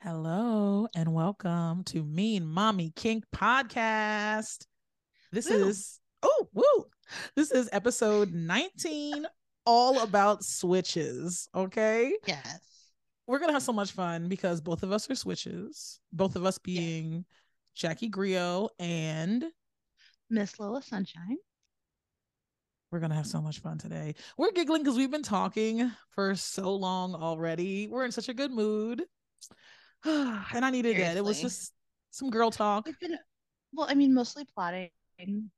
Hello and welcome to Mean Mommy Kink podcast. This Woo. is oh woo. This is episode 19 all about switches, okay? Yes. We're going to have so much fun because both of us are switches. Both of us being Jackie Grio and Miss Lola Sunshine. we're going to have so much fun today. We're giggling cuz we've been talking for so long already. We're in such a good mood. and I needed it. It was just some girl talk. Been, well, I mean, mostly plotting,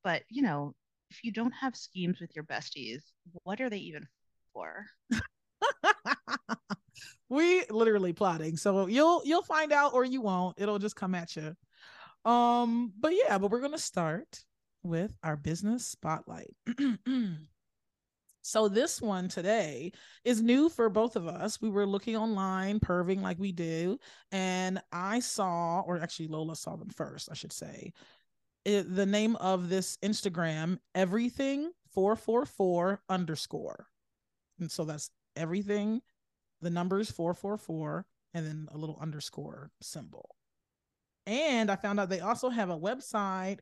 but you know, if you don't have schemes with your besties, what are they even for? we literally plotting so you'll you'll find out or you won't it'll just come at you um but yeah but we're gonna start with our business spotlight so this one today is new for both of us we were looking online perving like we do and i saw or actually lola saw them first i should say it, the name of this instagram everything 444 underscore and so that's everything the numbers 444 and then a little underscore symbol. And I found out they also have a website,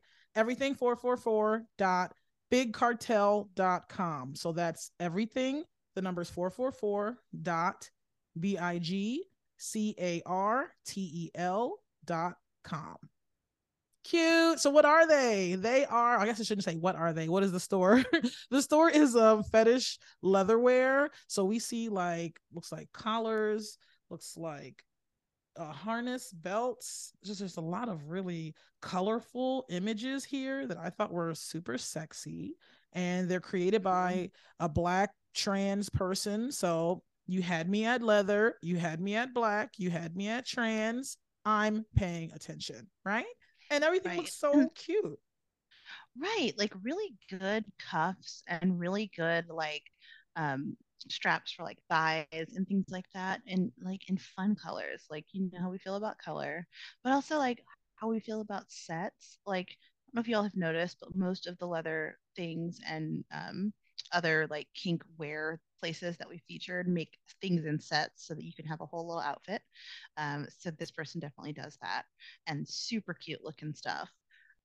everything444.bigcartel.com. So that's everything, the numbers 444 dot B I G C A R T E L dot com. Cute. So what are they? They are, I guess I shouldn't say what are they. What is the store? the store is um fetish leatherware. So we see like looks like collars, looks like uh, harness belts. Just there's a lot of really colorful images here that I thought were super sexy, and they're created by a black trans person. So you had me at leather, you had me at black, you had me at trans. I'm paying attention, right? And everything looks so cute. Right. Like really good cuffs and really good, like, um, straps for like thighs and things like that and like in fun colors like you know how we feel about color but also like how we feel about sets like I don't know if y'all have noticed but most of the leather things and um other like kink wear places that we featured make things in sets so that you can have a whole little outfit um so this person definitely does that and super cute looking stuff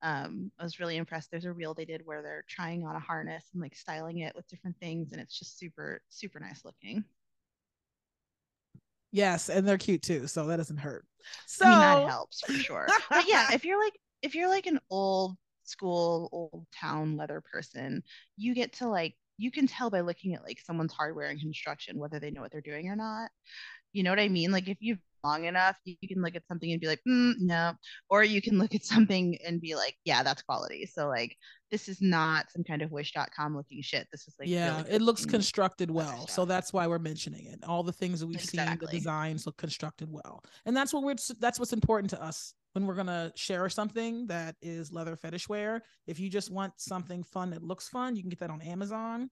um, I was really impressed. There's a reel they did where they're trying on a harness and like styling it with different things, and it's just super, super nice looking. Yes, and they're cute too, so that doesn't hurt. So I mean, that helps for sure. But yeah, if you're like if you're like an old school, old town leather person, you get to like you can tell by looking at like someone's hardware and construction whether they know what they're doing or not. You know what I mean? Like if you've long enough, you can look at something and be like, mm, no, or you can look at something and be like, yeah, that's quality. So like this is not some kind of wish.com looking shit. This is like yeah, really it looks constructed well. So that's why we're mentioning it. All the things that we've seen, the designs look constructed well. And that's what we're that's what's important to us when we're gonna share something that is leather fetish wear. If you just want something fun that looks fun, you can get that on Amazon.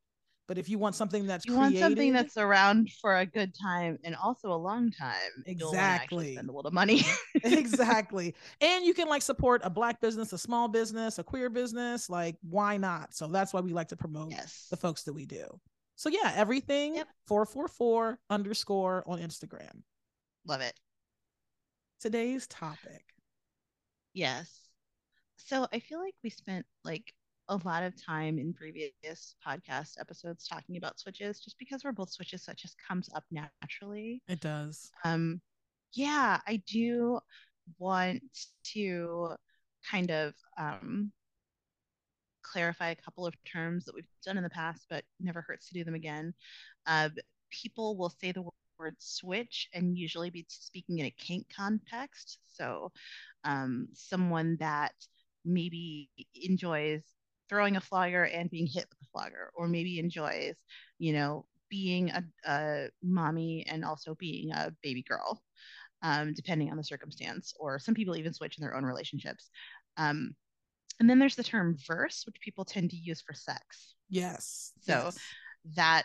But if you want something that's you want something that's around for a good time and also a long time. You'll wanna actually Exactly. spend a little money. exactly. And you can like support a black business, a small business, a queer business. Like, why not? So that's why we like to promote yes. the folks that we do. So yeah, everything Yep. 444 underscore on Instagram. Love it. Today's topic. Yes. So I feel like we spent like a lot of time in previous podcast episodes talking about switches just because we're both switches, so it just comes up naturally. It does. Um, yeah, I do want to kind of um, clarify a couple of terms that we've done in the past, but never hurts to do them again. Uh, people will say the word switch and usually be speaking in a kink context. So, um, someone that maybe enjoys throwing a flogger and being hit with a flogger, or maybe enjoys, you know, being a, a mommy and also being a baby girl um, depending on the circumstance, or some people even switch in their own relationships. Um, and then there's the term verse, which people tend to use for sex. Yes. So- yes. That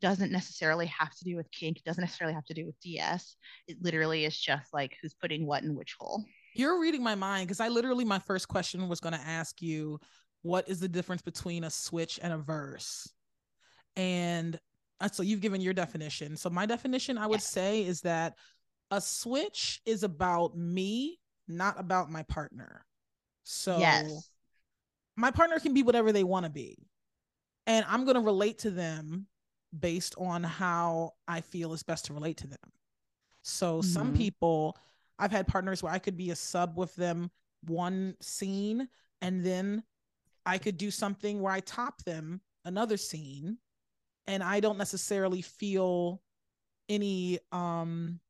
doesn't necessarily have to do with kink, doesn't necessarily have to do with DS. It literally is just like who's putting what in which hole. you're reading my mind because I literally my first question was going to ask you what is the difference between a switch and a verse, and uh, so you've given your definition. So my definition I would Yes. say is that a switch is about me, not about my partner. So yes. my partner can be whatever they want to be. And I'm going to relate to them based on how I feel is best to relate to them. So mm-hmm. some people, I've had partners where I could be a sub with them one scene and then I could do something where I top them another scene and I don't necessarily feel any um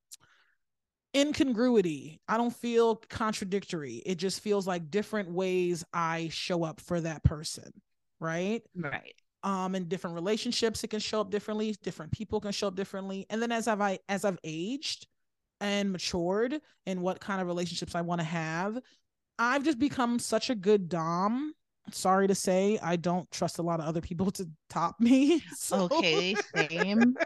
incongruity. I don't feel contradictory. It just feels like different ways I show up for that person, right? Right. Um in different relationships it can show up differently, different people can show up differently. And then as I've I as I've aged and matured in what kind of relationships I want to have, I've just become such a good dom sorry to say, I don't trust a lot of other people to top me. So. Okay, same.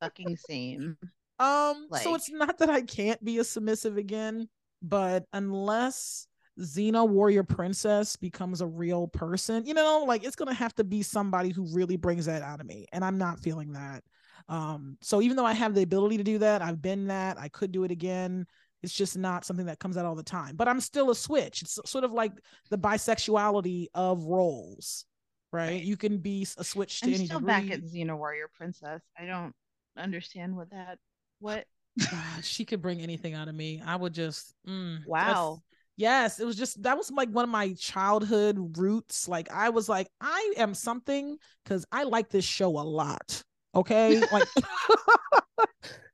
Fucking same. Um, like... so it's not that I can't be a submissive again, but unless Xena Warrior Princess becomes a real person, you know, like it's gonna have to be somebody who really brings that out of me. And I'm not feeling that. Um, so even though I have the ability to do that, I've been that, I could do it again. It's just not something that comes out all the time. But I'm still a switch. It's sort of like the bisexuality of roles, right? right. You can be a switch to I'm any still degree. back at Xena Warrior Princess. I don't understand what that what she could bring anything out of me. I would just mm, wow. Yes, it was just that was like one of my childhood roots. Like I was like, I am something because I like this show a lot. Okay. Like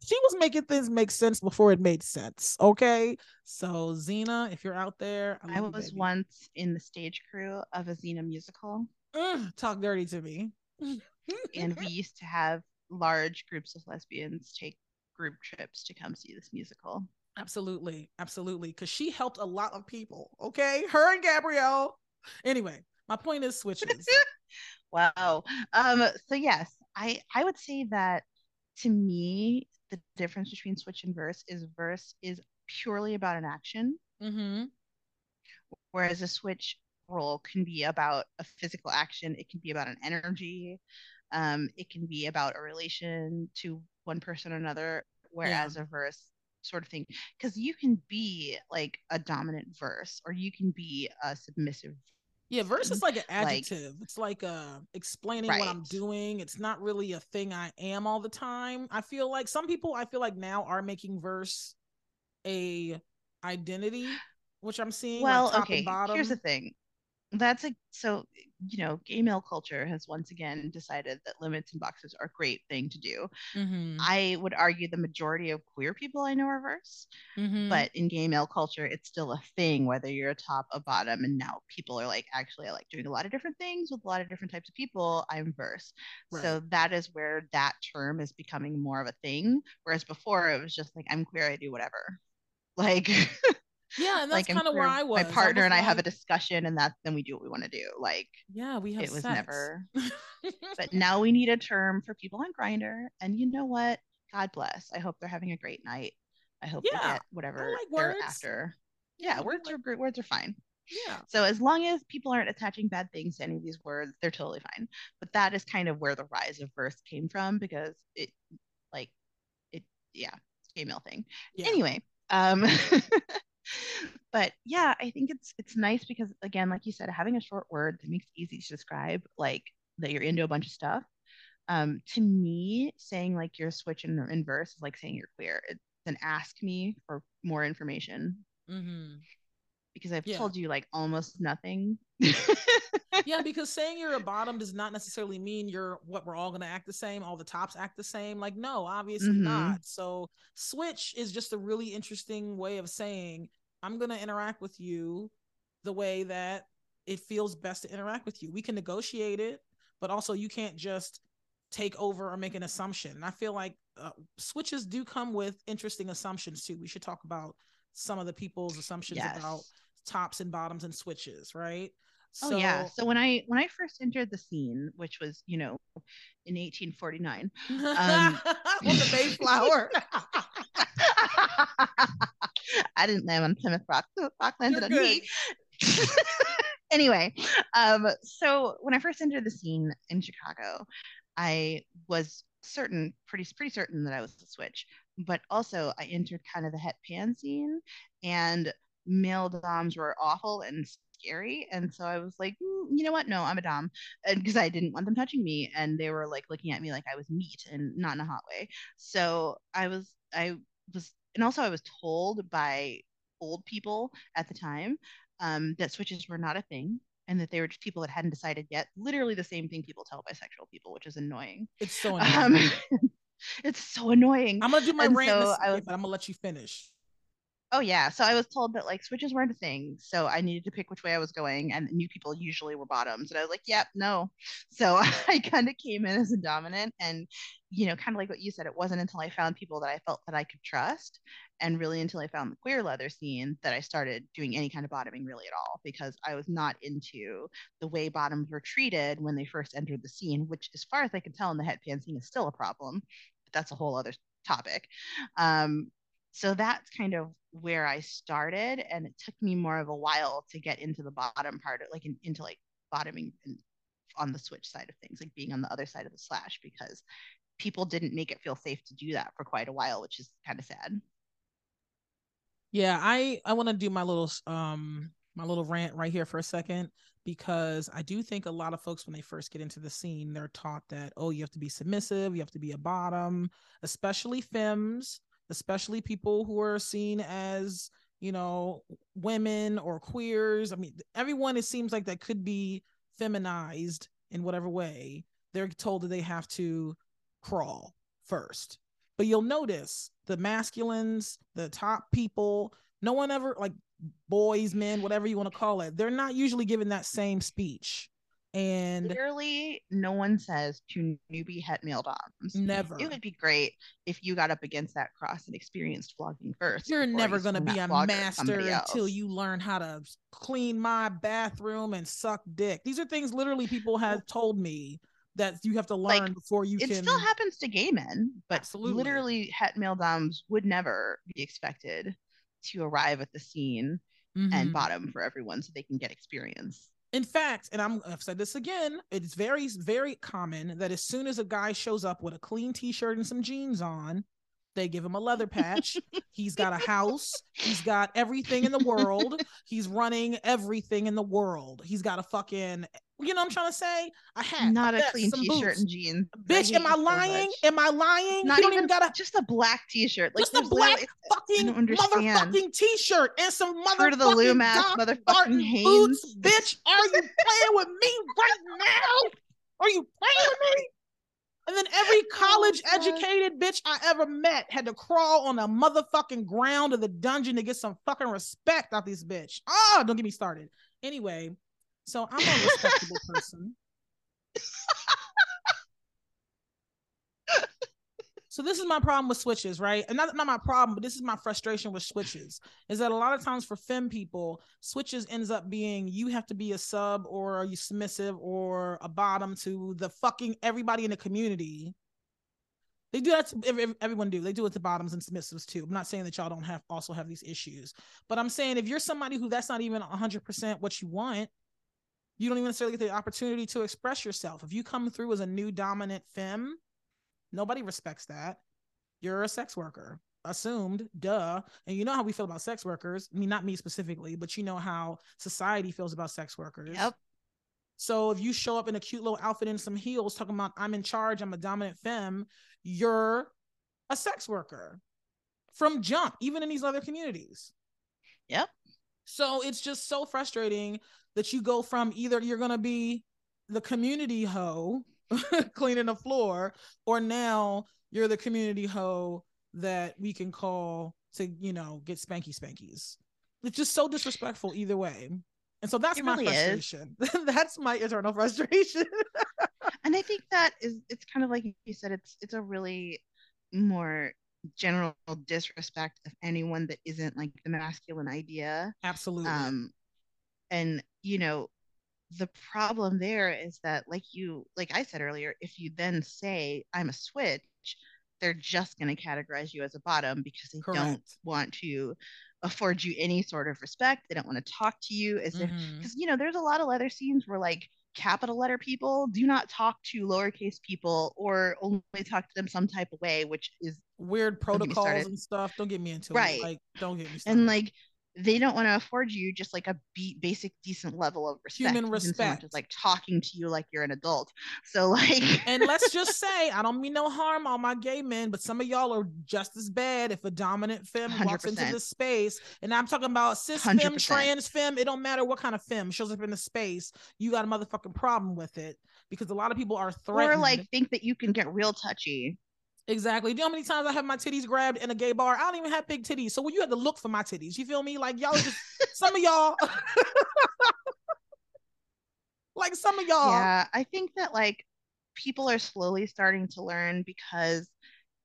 she was making things make sense before it made sense. Okay. So Xena, if you're out there, I, I was you, once in the stage crew of a Xena musical. talk dirty to me. and we used to have large groups of lesbians take group trips to come see this musical. Absolutely. Absolutely. Because she helped a lot of people. Okay. Her and Gabrielle. Anyway, my point is switches. wow. Um, so yes, I I would say that to me, the difference between switch and verse is verse is purely about an action, mm-hmm. whereas a switch role can be about a physical action. It can be about an energy. Um, it can be about a relation to one person or another. Whereas yeah. a verse sort of thing, because you can be like a dominant verse, or you can be a submissive yeah, verse is like an adjective. Like, it's like uh explaining right. what I'm doing. It's not really a thing I am all the time. I feel like some people I feel like now are making verse a identity, which I'm seeing. Well, like okay. Here's the thing that's a so you know gay male culture has once again decided that limits and boxes are a great thing to do mm-hmm. i would argue the majority of queer people i know are verse mm-hmm. but in gay male culture it's still a thing whether you're a top a bottom and now people are like actually i like doing a lot of different things with a lot of different types of people i'm verse right. so that is where that term is becoming more of a thing whereas before it was just like i'm queer i do whatever like Yeah, and that's like, kind of where I was. My partner and I have a discussion, and that then we do what we want to do. Like, yeah, we have. It sex. was never. but now we need a term for people on Grindr and you know what? God bless. I hope they're having a great night. I hope yeah, they get whatever like they're words. after. Yeah, yeah words like... are great. Words are fine. Yeah. So as long as people aren't attaching bad things to any of these words, they're totally fine. But that is kind of where the rise of verse came from because it, like, it, yeah, gay male thing. Yeah. Anyway, um, but yeah, I think it's it's nice because again, like you said, having a short word that makes it easy to describe like that you're into a bunch of stuff. Um, to me, saying like you're switching in verse is like saying you're queer. It's an ask me for more information. Mm-hmm. Because I've yeah. told you like almost nothing. yeah, because saying you're a bottom does not necessarily mean you're what we're all gonna act the same, all the tops act the same. Like, no, obviously mm-hmm. not. So switch is just a really interesting way of saying I'm gonna interact with you the way that it feels best to interact with you. We can negotiate it, but also you can't just take over or make an assumption. And I feel like uh, switches do come with interesting assumptions too. We should talk about some of the people's assumptions yes. about tops and bottoms and switches, right? So, oh yeah. So when I when I first entered the scene, which was you know in 1849, um, on the Mayflower. I didn't land on Plymouth Rock. Rock landed You're on good. me. anyway, um, so when I first entered the scene in Chicago, I was certain, pretty pretty certain that I was the switch. but also I entered kind of the het pan scene, and male doms were awful and scary. And so I was like, mm, you know what? No, I'm a dom, and because I didn't want them touching me, and they were like looking at me like I was meat and not in a hot way. So I was, I was, and also I was told by old people at the time um, that switches were not a thing and that they were just people that hadn't decided yet. Literally the same thing people tell bisexual people, which is annoying. It's so annoying. Um, it's so annoying. I'm gonna do my and rant, so I was, but I'm gonna let you finish. Oh yeah, so I was told that like switches weren't a thing, so I needed to pick which way I was going, and new people usually were bottoms, and I was like, "Yep, no." So I kind of came in as a dominant, and you know, kind of like what you said, it wasn't until I found people that I felt that I could trust, and really until I found the queer leather scene that I started doing any kind of bottoming really at all, because I was not into the way bottoms were treated when they first entered the scene, which, as far as I can tell, in the het pan scene is still a problem, but that's a whole other topic. Um, so that's kind of where I started, and it took me more of a while to get into the bottom part, like in, into like bottoming on the switch side of things, like being on the other side of the slash, because people didn't make it feel safe to do that for quite a while, which is kind of sad. Yeah, I I want to do my little um my little rant right here for a second because I do think a lot of folks when they first get into the scene, they're taught that oh, you have to be submissive, you have to be a bottom, especially femmes especially people who are seen as you know women or queers. I mean everyone it seems like that could be feminized in whatever way they're told that they have to crawl first. But you'll notice the masculines the top people no one ever like boys men whatever you want to call it they're not usually given that same speech and clearly, no one says to newbie het male doms. Never. It would be great if you got up against that cross and experienced flogging first. You're never going to be a master until you learn how to clean my bathroom and suck dick. These are things literally people have told me that you have to learn like, before you it can. It still happens to gay men, but Absolutely. literally, het male doms would never be expected to arrive at the scene mm-hmm. and bottom for everyone so they can get experience. In fact, and I'm, I've said this again, it's very, very common that as soon as a guy shows up with a clean t shirt and some jeans on, they give him a leather patch. he's got a house. He's got everything in the world. He's running everything in the world. He's got a fucking, you know what I'm trying to say? A hat. Not a, a clean t-shirt boots. and jeans. Bitch, am I lying? So am I lying? Not even, even, got a just a black t-shirt. Like just a black fucking motherfucking t-shirt and some motherfucking of the loom ass motherfucking boots. Bitch, are you playing with me right now? Are you playing with me? And then every oh college educated bitch I ever met had to crawl on the motherfucking ground of the dungeon to get some fucking respect out this bitch. Oh, don't get me started. Anyway, so I'm a respectable person. So this is my problem with switches, right? And not, not my problem, but this is my frustration with switches. Is that a lot of times for fem people, switches ends up being you have to be a sub or are you submissive or a bottom to the fucking everybody in the community. They do that to everyone do. They do it to bottoms and submissives too. I'm not saying that y'all don't have also have these issues, but I'm saying if you're somebody who that's not even 100% what you want, you don't even necessarily get the opportunity to express yourself. If you come through as a new dominant femme, Nobody respects that. You're a sex worker, assumed, duh. And you know how we feel about sex workers. I mean, not me specifically, but you know how society feels about sex workers. Yep. So if you show up in a cute little outfit and some heels talking about I'm in charge, I'm a dominant femme, you're a sex worker from jump, even in these other communities. Yep. So it's just so frustrating that you go from either you're going to be the community hoe cleaning the floor, or now you're the community hoe that we can call to, you know, get spanky spankies. It's just so disrespectful either way. And so that's it my really frustration. that's my eternal frustration. and I think that is it's kind of like you said, it's it's a really more general disrespect of anyone that isn't like the masculine idea. Absolutely. Um and you know, the problem there is that like you like i said earlier if you then say i'm a switch they're just going to categorize you as a bottom because they Correct. don't want to afford you any sort of respect they don't want to talk to you as mm-hmm. if because you know there's a lot of leather scenes where like capital letter people do not talk to lowercase people or only talk to them some type of way, which is weird protocols and stuff. Don't get me into right. it. Like, don't get me started. And like they don't want to afford you just like a be- basic decent level of respect human respect. just like talking to you like you're an adult. So like and let's just say i don't mean no harm on my gay men but some of y'all are just as bad if a dominant femme 100%. walks into this space and i'm talking about cis femme trans femme it don't matter what kind of femme shows up in the space you got a motherfucking problem with it because a lot of people are threatened or like think that you can get real touchy Exactly. Do you know how many times I have my titties grabbed in a gay bar? I don't even have big titties. So when you have to look for my titties, you feel me? Like y'all just some of y'all like some of y'all. Yeah, I think that like people are slowly starting to learn because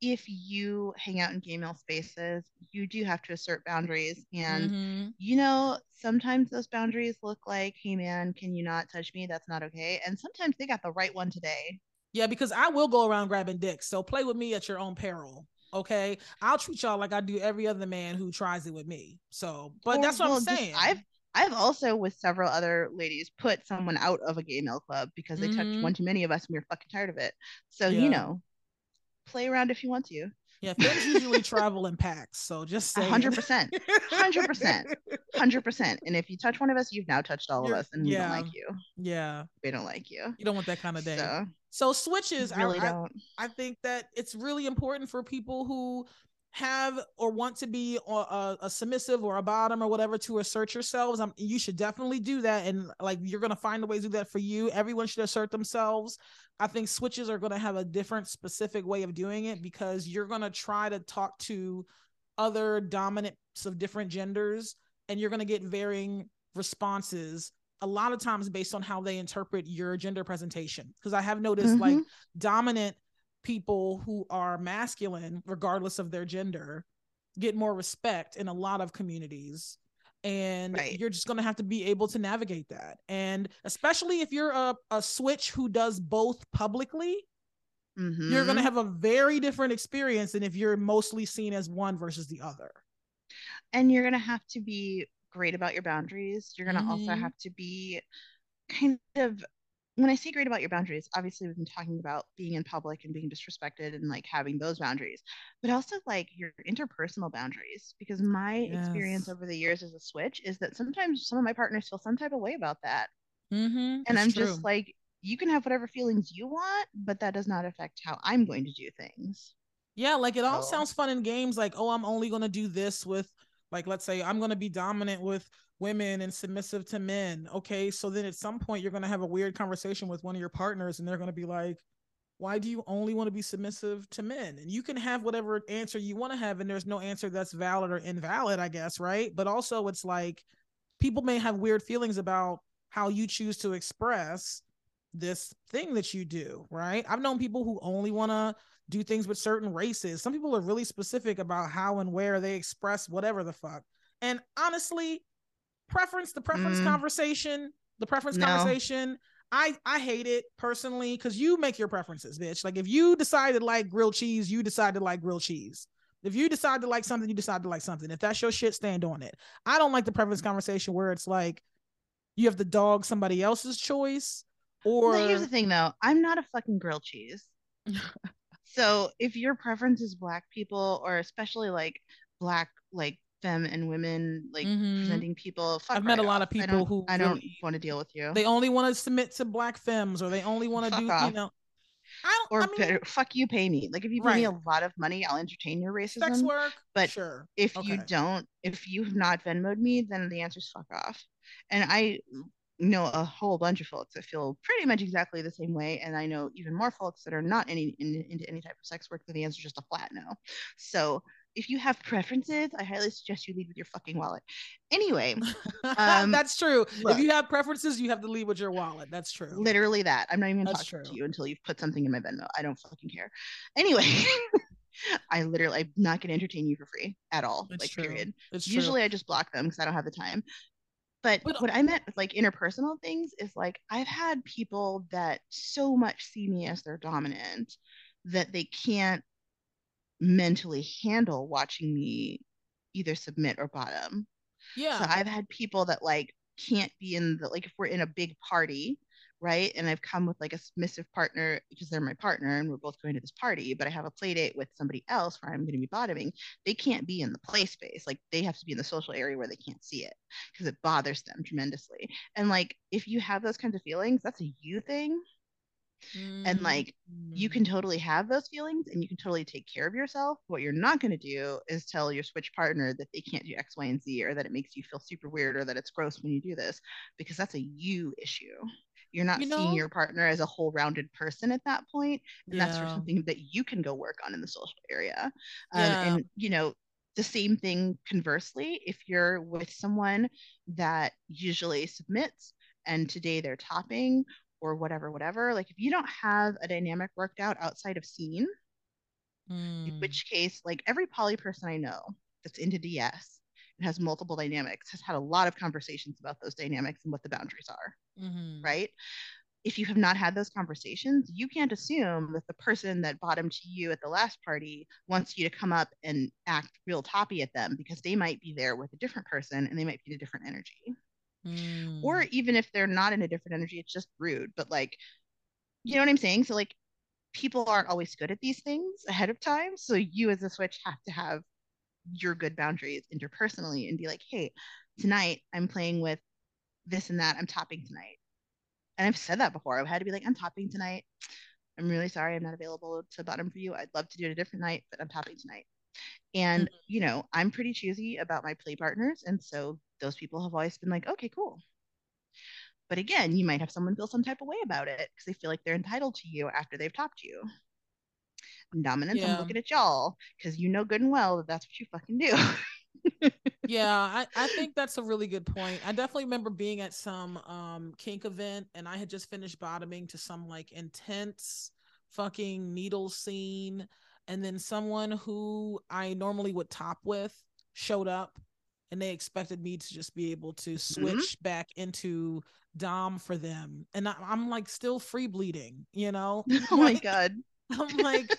if you hang out in gay male spaces, you do have to assert boundaries. And, mm-hmm. you know, sometimes those boundaries look like, hey, man, can you not touch me? That's not okay. And sometimes they got the right one today. Yeah, because I will go around grabbing dicks. So play with me at your own peril. Okay. I'll treat y'all like I do every other man who tries it with me. So, but or, that's what well, I'm saying. I've I've also with several other ladies put someone out of a gay male club because they mm-hmm. touched one too many of us and we were fucking tired of it. So, yeah. you know, play around if you want to. Yeah, femmes usually travel in packs, so just hundred percent, hundred percent, hundred percent. And if you touch one of us, you've now touched all You're, of us, and we don't like you. Yeah, we don't like you. You don't want that kind of day. So, so switches, really I, don't. I, I think that it's really important for people who have or want to be a, a, submissive or a bottom or whatever to assert yourselves um, you should definitely do that. And like you're going to find a way to do that for you. Everyone should assert themselves. I think switches are going to have a different specific way of doing it because you're going to try to talk to other dominants of different genders and you're going to get varying responses a lot of times based on how they interpret your gender presentation. Because i have noticed mm-hmm. like dominant people who are masculine, regardless of their gender, get more respect in a lot of communities. And right. you're just going to have to be able to navigate that. And especially if you're a, a switch who does both publicly, mm-hmm. you're going to have a very different experience than if you're mostly seen as one versus the other. And you're going to have to be great about your boundaries. You're going to mm-hmm. also have to be kind of when I say great about your boundaries, obviously we've been talking about being in public and being disrespected and like having those boundaries, but also like your interpersonal boundaries. Because my yes. experience over the years as a switch is that sometimes some of my partners feel some type of way about that. Mm-hmm. And I'm true. just like, you can have whatever feelings you want, but that does not affect how I'm going to do things. Yeah, like it all sounds fun in games, like, oh, I'm only going to do this with, like, let's say I'm going to be dominant with women and submissive to men. Okay. So then at some point you're going to have a weird conversation with one of your partners and they're going to be like, why do you only want to be submissive to men? And you can have whatever answer you want to have, and there's no answer that's valid or invalid, I guess, right? But also, it's like people may have weird feelings about how you choose to express this thing that you do, right? I've known people who only want to do things with certain races. Some people are really specific about how and where they express whatever the fuck. And honestly, preference, the preference mm. conversation, the preference no. conversation. I I hate it personally because you make your preferences, bitch. Like if you decide to like grilled cheese, you decide to like grilled cheese. If you decide to like something, you decide to like something. If that's your shit, stand on it. I don't like the preference conversation where it's like you have to dog somebody else's choice. Or well, here's the thing though, I'm not a fucking grilled cheese. so if your preference is black people or especially like black like them and women like mm-hmm. presenting people. I've met a lot of people I who I don't really, want to deal with you. They only want to submit to black femmes or they only want to do off. you know. I don't, or I mean, fuck you, pay me. Like if you pay right. me a lot of money, I'll entertain your racism. Sex work, but sure. If okay. you don't, if you've not Venmoed me, then the answer is fuck off. And I know a whole bunch of folks that feel pretty much exactly the same way, and I know even more folks that are not any in, into any type of sex work. That the answer is just a flat no. So if you have preferences, I highly suggest you leave with your fucking wallet. Anyway, um, that's true. Look, if you have preferences, you have to leave with your wallet. That's true. Literally that. I'm not even that's talking true. to you until you've put something in my Venmo. I don't fucking care. Anyway, I literally I'm not gonna entertain you for free at all. It's like true. period. It's Usually true. I just block them because I don't have the time. But, but what I meant with like interpersonal things is like I've had people that so much see me as their dominant that they can't mentally handle watching me either submit or bottom. Yeah. So I've had people that like can't be in the like if we're in a big party right? And I've come with like a submissive partner because they're my partner and we're both going to this party, but I have a play date with somebody else where I'm going to be bottoming. They can't be in the play space. Like they have to be in the social area where they can't see it because it bothers them tremendously. And like if you have those kinds of feelings, that's a you thing. Mm-hmm. And like you can totally have those feelings and you can totally take care of yourself. What you're not going to do is tell your switch partner that they can't do X, Y, and Z or that it makes you feel super weird or that it's gross when you do this because that's a you issue. You're not you know, seeing your partner as a whole rounded person at that point, And yeah. that's something that you can go work on in the social area. Um, yeah. And, you know, the same thing conversely, if you're with someone that usually submits and today they're topping or whatever, whatever, like if you don't have a dynamic worked out outside of scene, mm. in hmm. which case, like every poly person I know that's into DS has multiple dynamics has had a lot of conversations about those dynamics and what the boundaries are mm-hmm. right if you have not had those conversations you can't assume that the person that bottomed to you at the last party wants you to come up and act real toppy at them because they might be there with a different person and they might be in a different energy mm. or even if they're not in a different energy it's just rude but like you know what i'm saying so like people aren't always good at these things ahead of time so you as a switch have to have your good boundaries interpersonally and be like, hey, tonight I'm playing with this and that. I'm topping tonight. And I've said that before. I've had to be like, I'm topping tonight. I'm really sorry I'm not available to bottom for you. I'd love to do it a different night, but I'm topping tonight. And, mm-hmm. you know, I'm pretty choosy about my play partners. And so those people have always been like, okay, cool. But again, you might have someone feel some type of way about it because they feel like they're entitled to you after they've topped you dominance. Yeah. I'm looking at y'all because you know good and well that that's what you fucking do. yeah, I, I think that's a really good point. I definitely remember being at some um kink event and I had just finished bottoming to some like intense fucking needle scene. And then someone who I normally would top with showed up and they expected me to just be able to mm-hmm. switch mm-hmm. back into Dom for them. And I, am like still free bleeding, you know? Oh my God. I'm like,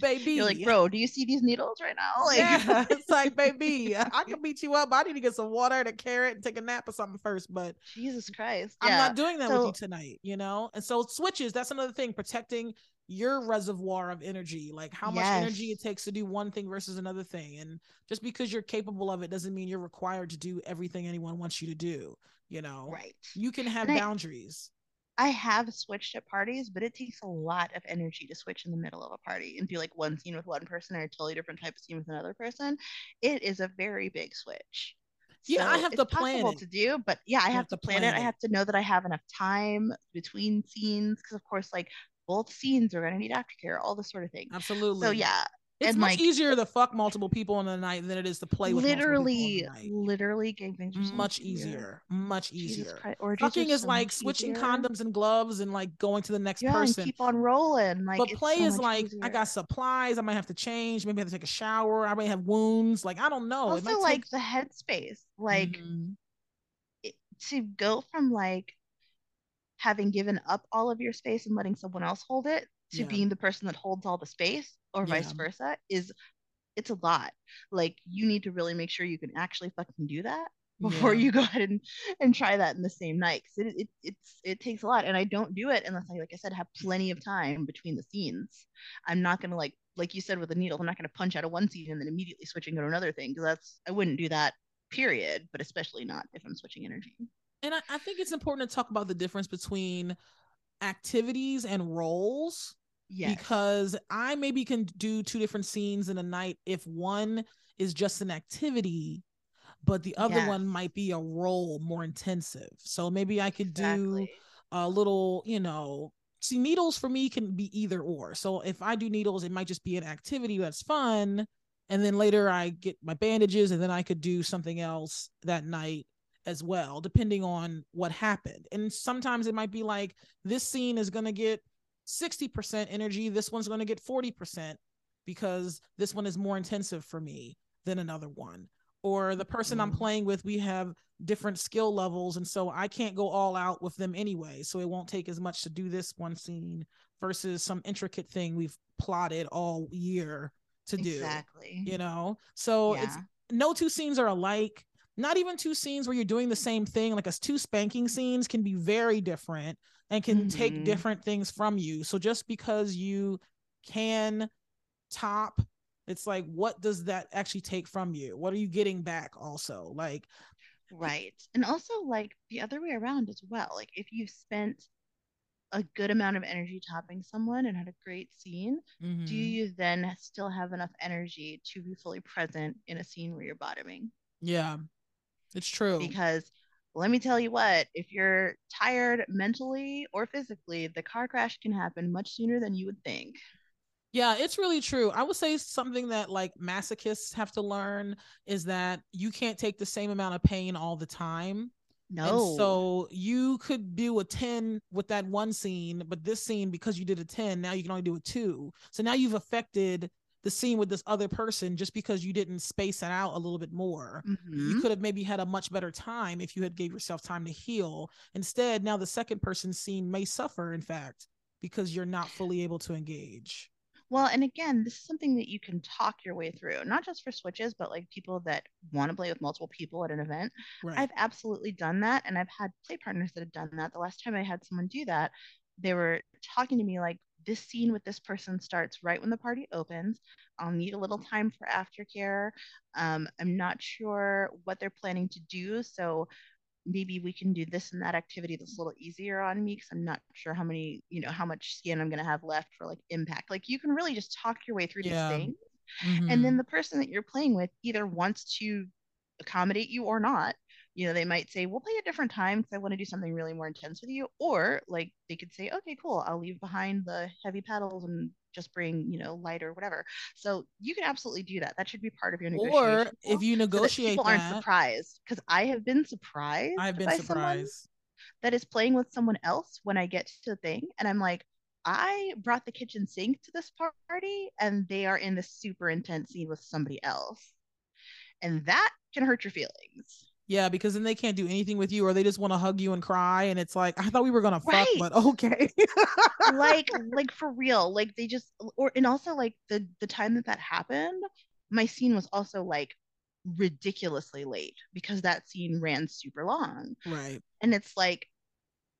baby. You're like, bro, do you see these needles right now? Like, yeah, it's like, baby, I can beat you up. I need to get some water and a carrot and take a nap or something first. But Jesus Christ, I'm yeah. not doing that so, with you tonight, you know? And so switches, that's another thing, protecting your reservoir of energy, like how much energy it takes to do one thing versus another thing. And just because you're capable of it doesn't mean you're required to do everything anyone wants you to do, you know? Right. You can have and boundaries. I have switched at parties, but it takes a lot of energy to switch in the middle of a party and do like one scene with one person or a totally different type of scene with another person. It is a very big switch. Yeah, so I have to plan it. to do, but yeah, I have, have, to plan, plan it. it. I have to know that I have enough time between scenes because, of course, like both scenes are going to need aftercare, all this sort of thing. Absolutely. So yeah, it's and much like, easier to fuck multiple people in a night than it is to play with literally, literally things much easier, much easier. Or Fucking is so like switching easier. condoms and gloves and like going to the next yeah, person. keep on rolling. Like, but play so is like easier. I got supplies. I might have to change. Maybe I have to take a shower. I may have wounds. Like I don't know. Also, like take... the headspace. Like mm-hmm. it, to go from like having given up all of your space and letting someone else hold it to yeah. being the person that holds all the space or yeah. vice versa is it's a lot like you need to really make sure you can actually fucking do that before yeah. you go ahead and, and try that in the same night because it, it it's it takes a lot and i don't do it unless i like i said have plenty of time between the scenes i'm not gonna like like you said with the needle i'm not gonna punch out of one scene and then immediately switch and go to another thing because that's i wouldn't do that period but especially not if i'm switching energy and I, I think it's important to talk about the difference between activities and roles Yes. Because I maybe can do two different scenes in a night if one is just an activity, but the other yes. one might be a role more intensive. So maybe I could exactly. do a little, you know, see needles for me can be either or. So if I do needles, it might just be an activity that's fun. And then later I get my bandages and then I could do something else that night as well, depending on what happened. And sometimes it might be like this scene is going to get 60% energy, this one's going to get 40% because this one is more intensive for me than another one. Or the person mm-hmm. I'm playing with, we have different skill levels. And so I can't go all out with them anyway. So it won't take as much to do this one scene versus some intricate thing we've plotted all year to do. Exactly. You know? So yeah. it's no two scenes are alike. Not even two scenes where you're doing the same thing like us two spanking scenes can be very different and can mm-hmm. take different things from you. So just because you can top it's like what does that actually take from you? What are you getting back also? Like right. And also like the other way around as well. Like if you spent a good amount of energy topping someone and had a great scene mm-hmm. do you then still have enough energy to be fully present in a scene where you're bottoming? Yeah it's true because let me tell you what if you're tired mentally or physically the car crash can happen much sooner than you would think yeah, it's really true. I would say something that like masochists have to learn is that you can't take the same amount of pain all the time. No. And so you could do a 10 with that one scene, but this scene, because you did a 10, now you can only do a two. So now you've affected the scene with this other person just because you didn't space it out a little bit more. Mm-hmm. You could have maybe had a much better time if you had gave yourself time to heal. Instead, now the second person's scene may suffer, in fact, because you're not fully able to engage. Well, and again, this is something that you can talk your way through, not just for switches, but like people that want to play with multiple people at an event. Right. I've absolutely done that. And I've had play partners that have done that. The last time I had someone do that, they were talking to me like, this scene with this person starts right when the party opens. I'll need a little time for aftercare. Um, I'm not sure what they're planning to do. So maybe we can do this and that activity that's a little easier on me because I'm not sure how many, you know, how much skin I'm going to have left for like impact. Like you can really just talk your way through yeah. these things. Mm-hmm. And then the person that you're playing with either wants to accommodate you or not. You know, they might say, we'll play a different time because I want to do something really more intense with you. Or like they could say, okay, cool, I'll leave behind the heavy paddles and just bring, you know, light or whatever. So you can absolutely do that. That should be part of your negotiation. Or if you negotiate, so people that, aren't surprised because I have been surprised. I've been surprised that is playing with someone else when I get to the thing, and I'm like, I brought the kitchen sink to this party, and they are in the super intense scene with somebody else, and that can hurt your feelings. Yeah, because then they can't do anything with you, or they just want to hug you and cry, and it's like I thought we were gonna right. fuck, but okay. like, like for real, like they just, or and also like the the time that that happened, my scene was also like ridiculously late because that scene ran super long. Right. And it's like,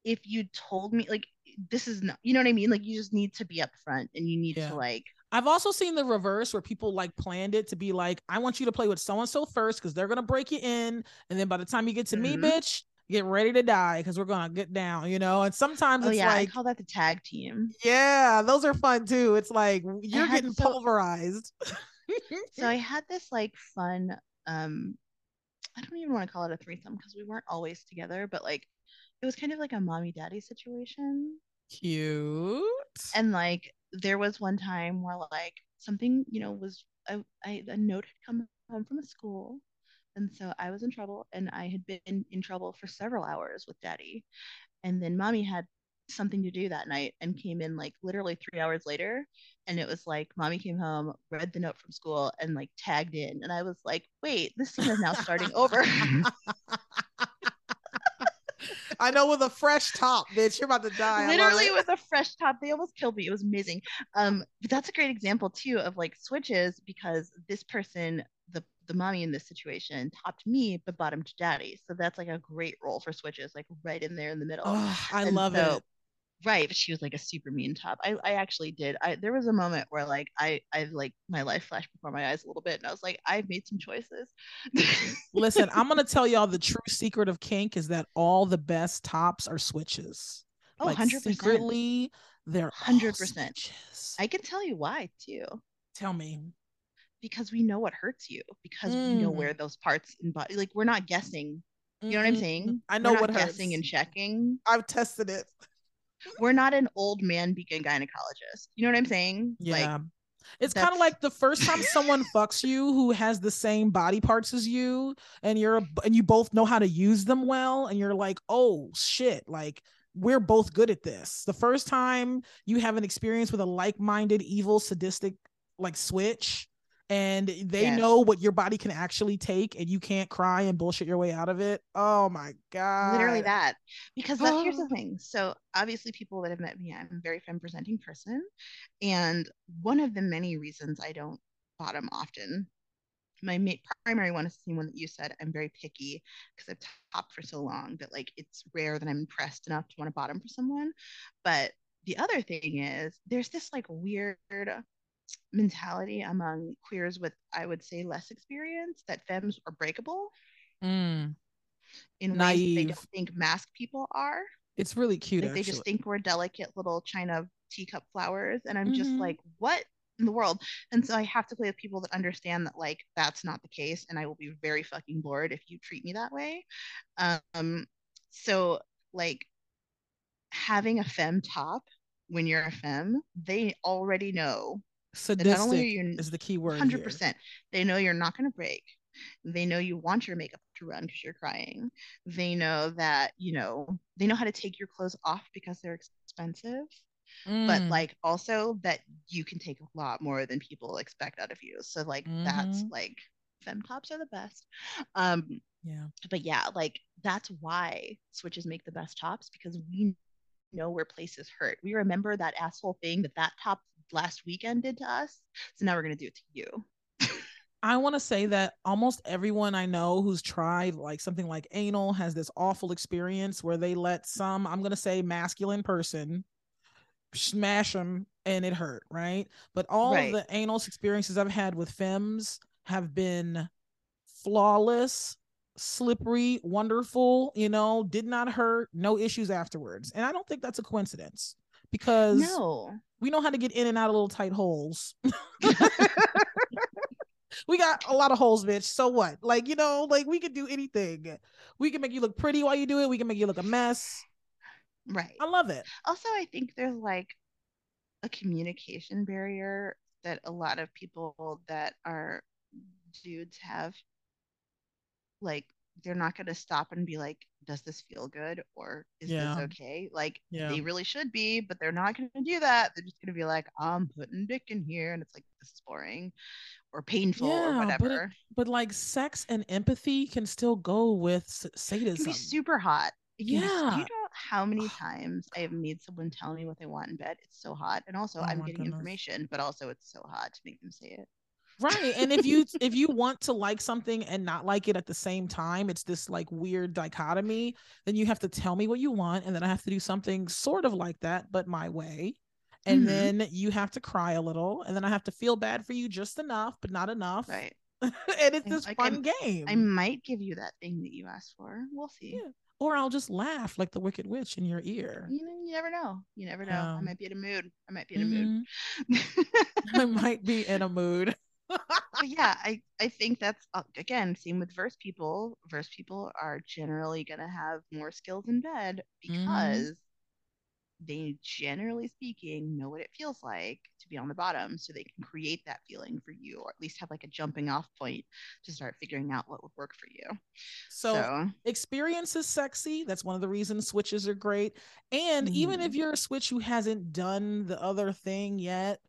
if you told me like this is not, you know what I mean? Like you just need to be upfront and you need yeah. to like I've also seen the reverse where people like planned it to be like, I want you to play with so and so first because they're gonna break you in, and then by the time you get to mm-hmm. me, bitch, get ready to die because we're gonna get down, you know. And sometimes oh, it's yeah, like I call that the tag team. Yeah, those are fun too. It's like you're getting so, pulverized. so I had this like fun, um, I don't even want to call it a threesome because we weren't always together, but like it was kind of like a mommy daddy situation. Cute. And like there was one time where like something, you know, was I, I a note had come home from the school. And so I was in trouble and I had been in trouble for several hours with daddy. And then mommy had something to do that night and came in like literally three hours later. And it was like mommy came home, read the note from school, and like tagged in. And I was like, wait, this scene is now starting over. I know with a fresh top, bitch. You're about to die. Literally with a fresh top. They almost killed me. It was amazing. Um, but that's a great example too of like switches because this person, the the mommy in this situation, topped me but bottomed daddy. So that's like a great role for switches, like right in there in the middle. Oh, I and love so, it right but she was like a super mean top i i actually did i there was a moment where like i i like my life flashed before my eyes a little bit and i was like i've made some choices listen i'm gonna tell y'all the true secret of kink is that all the best tops are switches oh like 100% secretly they're 100% i can tell you why too tell me because we know what hurts you because mm. we know where mm. those parts in body like we're not guessing you know what I'm mm-hmm. saying? I know what guessing hurts. and checking. I've tested it we're not an old man beacon gynecologist. You know what I'm saying? Yeah. Like, it's kind of like the first time someone fucks you who has the same body parts as you and you're and you both know how to use them well and you're like, "Oh shit, like we're both good at this." The first time you have an experience with a like-minded evil sadistic like switch and they yes. know what your body can actually take and you can't cry and bullshit your way out of it. Oh my god. Literally that. Because that, here's the oh. thing. So obviously people that have met me, I'm a very femme presenting person. And one of the many reasons I don't bottom often my ma- primary one is the same one that you said. I'm very picky because I've topped for so long that like it's rare that I'm impressed enough to want to bottom for someone. But the other thing is there's this like weird mentality among queers with I would say less experience that femmes are breakable Mm, in ways they don't think masc people are. it's really cute. Like they just think we're delicate little china teacup flowers. And I'm just Mhm. like, what in the world? And so I have to play with people that understand that like that's not the case, and I will be very fucking bored if you treat me that way. Um, so like having a femme top when you're a femme, they already know that not only are sadistic is the key word. hundred here. percent. They know you're not going to break. They know you want your makeup to run because you're crying. They know that you know they know how to take your clothes off because they're expensive, but Mm, like also that you can take a lot more than people expect out of you. So like that's Mhm. like femme tops are the best. Um, yeah. but yeah, like that's why switches make the best tops because we know where places hurt. We remember that asshole thing that that top last weekend did to us. So now we're gonna do it to you. I want to say that almost everyone I know who's tried like something like anal has this awful experience where they let some, I'm going to say masculine person smash them and it hurt, right? But all Right. the anal experiences I've had with femmes have been flawless, slippery, wonderful, you know, did not hurt, no issues afterwards. And I don't think that's a coincidence because No. We know how to get in and out of little tight holes. we got a lot of holes, bitch. So what? Like, you know, like we could do anything. We can make you look pretty while you do it. We can make you look a mess. Right. I love it. Also, I think there's like a communication barrier that a lot of people that are dudes have. Like, they're not going to stop and be like, does this feel good or is Yeah. this okay? Like, Yeah. they really should be, but they're not going to do that. They're just going to be like, I'm putting dick in here. And it's like, this is boring or painful or Yeah, but it- whatever. But like sex and empathy can still go with s- It can sadism. be super hot. It can be- Yeah. you know how many times I have made someone tell me what they want in bed? It's so hot. And also Oh I'm getting goodness. information, but also it's so hot to make them say it. Right and if you if you want to like something and not like it at the same time it's this like weird dichotomy then you have to tell me what you want and then i have to do something sort of like that but my way and Mhm. then you have to cry a little and then i have to feel bad for you just enough but not enough Right. and it's this like, fun game I might give you that thing that you asked for. We'll see. Yeah. or i'll just laugh like the wicked witch in your ear You know, you never know. You never know. I might be in a mood. I might be in a mood. Mhm. i might be in a mood yeah, I I think that's uh, again same with verse people. Verse people are generally gonna have more skills in bed Mhm. because they generally speaking know what it feels like to be on the bottom, so they can create that feeling for you, or at least have like a jumping off point to start figuring out what would work for you. so So, experience is sexy. That's one of the reasons switches are great. And even if you're a switch who hasn't done the other thing yet,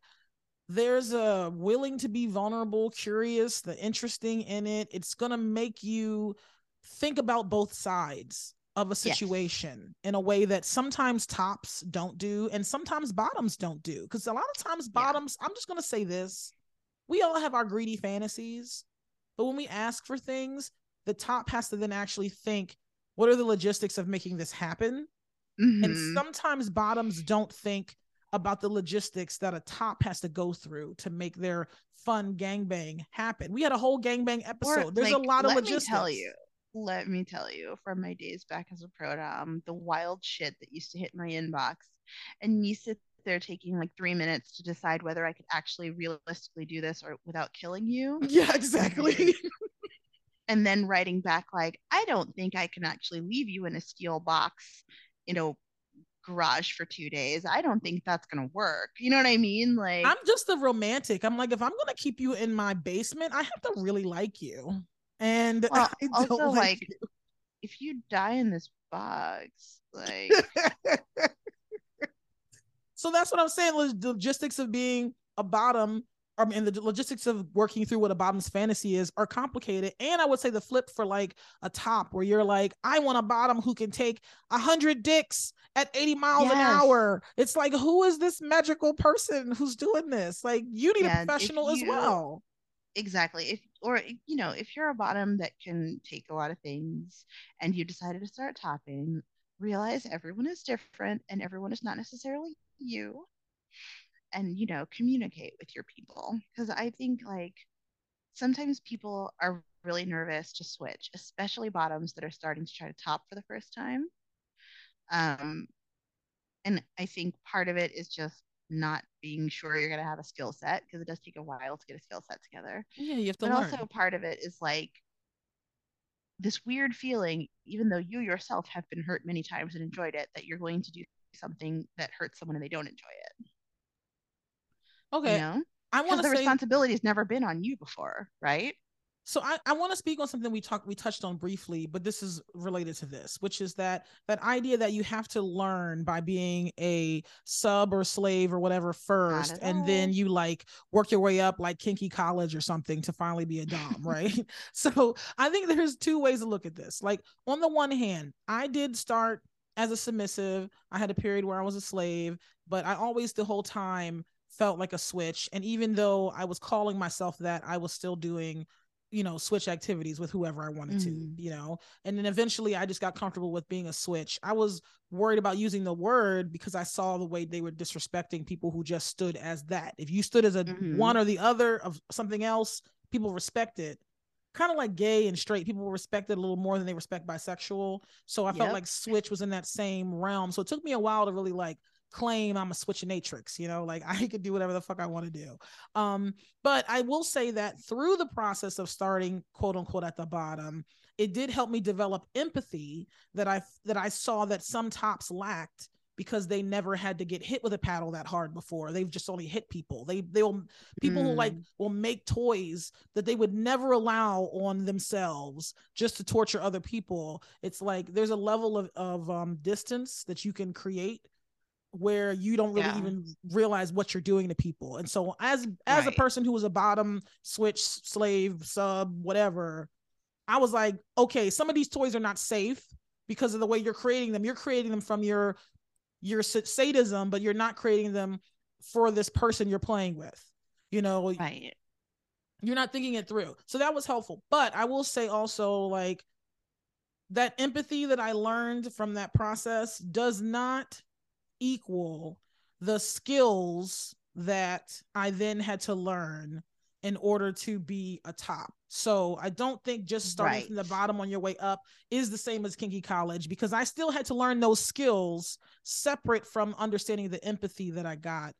there's a willing to be vulnerable, curious, the interesting in it. It's going to make you think about both sides of a Yes. situation in a way that sometimes tops don't do and sometimes bottoms don't do. Because a lot of times Yeah. bottoms, I'm just going to say this we all have our greedy fantasies, but when we ask for things, the top has to then actually think, what are the logistics of making this happen? mhm. And sometimes bottoms don't think about the logistics that a top has to go through to make their fun gangbang happen. We had a whole gangbang Or, episode. There's a lot of let logistics. Me tell you, let me tell you, from my days back as a pro dom, um, the wild shit that used to hit my inbox, and me sit there taking like three minutes to decide whether I could actually realistically do this or without killing you, Yeah, exactly. and then writing back like, I don't think I can actually leave you in a steel box, you know, garage for two days. I don't think that's gonna work. You know what I mean? Like, I'm just a romantic. I'm like, if I'm gonna keep you in my basement, I have to really like you. And Well, I don't also, like, like, if you die in this box, like. so that's what I'm saying. The logistics of being a bottom, I mean, the logistics of working through what a bottom's fantasy is are complicated. And I would say the flip for like a top, where you're like, I want a bottom who can take a hundred dicks at 80 miles an hour. It's like, who is this magical person who's doing this? Like, you need Yeah, a professional as well. exactly if or you know if you're a bottom that can take a lot of things and you decided to start topping realize everyone is different and everyone is not necessarily you and you know communicate with your people because i think like sometimes people are really nervous to switch especially bottoms that are starting to try to top for the first time. Um and i think part of it is just not being sure you're going to have a skill set because it does take a while to get a skill set together. Yeah, you have to but learn. also part of it is like this weird feeling even though you yourself have been hurt many times and enjoyed it that you're going to do something that hurts someone and they don't enjoy it okay. you know I want the say responsibility has never been on you before right so I, I want to speak on something we talked we touched on briefly, but this is related to this, which is that that idea that you have to learn by being a sub or slave or whatever first, and then you like work your way up like kinky college or something to finally be a dom, right? so I think there's two ways to look at this. Like on the one hand, I did start as a submissive. I had a period where I was a slave, but I always the whole time felt like a switch. And even though I was calling myself that, I was still doing you know switch activities with whoever i wanted to Mhm. you know? And then eventually i just got comfortable with being a switch. I was worried about using the word because i saw the way they were disrespecting people who just stood as that. If you stood as a Mhm. one or the other of something else people respect it. Kind of like gay and straight people respect it a little more than they respect bisexual. So i felt like switch was in that same realm. So it took me a while to really like claim i'm a switchinatrix you know like i could do whatever the fuck i want to do um but I will say that through the process of starting quote unquote at the bottom, it did help me develop empathy that I that I saw that some tops lacked because they never had to get hit with a paddle that hard before. They've just only hit people. They they'll people who like Mm. will make toys that they would never allow on themselves just to torture other people. It's like there's a level of of um distance that you can create where you don't really Yeah. even realize what you're doing to people. And so as as a person who was a bottom switch slave sub whatever, I was like, okay, some of these toys are not safe because of the way you're creating them. You're creating them from your your sadism, but you're not creating them for this person you're playing with. You know, right you're not thinking it through. So that was helpful. But I will say also like that empathy that I learned from that process does not equal the skills that I then had to learn in order to be a top. So I don't think just starting from the bottom on your way up is the same as kinky college because I still had to learn those skills separate from understanding the empathy that I got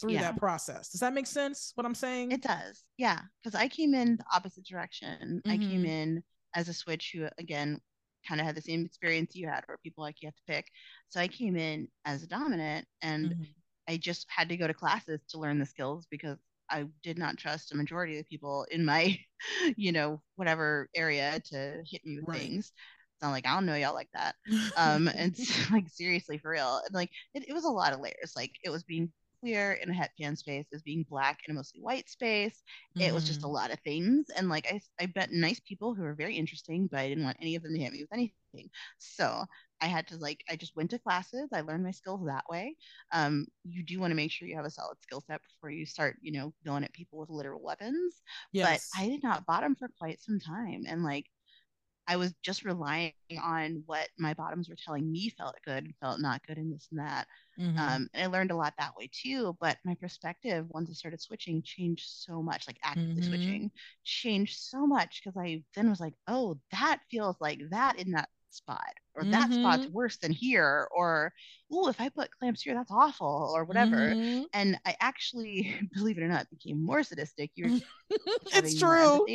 through Yeah. that process. Does that make sense what I'm saying? It does. Yeah. Because I came in the opposite direction. I came Mhm. in as a switch who, again, kind of had the same experience you had where people like you have to pick. So I came in as a dominant and Mhm. I just had to go to classes to learn the skills because I did not trust a majority of the people in my, you know, whatever area to hit me with Right. things. So I'm like, I don't know y'all like that. Um, and it's like seriously for real. And like it, it was a lot of layers. Like it was being queer in a het pan space, as being black in a mostly white space. It was just a Mhm. lot of things. And like I I met nice people who were very interesting, but I didn't want any of them to hit me with anything. So I had to like I just went to classes. I learned my skills that way. Um, you do want to make sure you have a solid skill set before you start, you know, going at people with literal weapons. yes. But I did not bottom for quite some time. And like I was just relying on what my bottoms were telling me felt good and felt not good and this and that. Mhm. Um, and I learned a lot that way too. But my perspective, once I started switching, changed so much, like actively Mhm. switching, changed so much because I then was like, oh, that feels like that in that spot, or that spot's Mhm. worse than here, or oh, if I put clamps here, that's awful, or whatever. Mhm. And I actually, believe it or not, became more sadistic. You're it's true.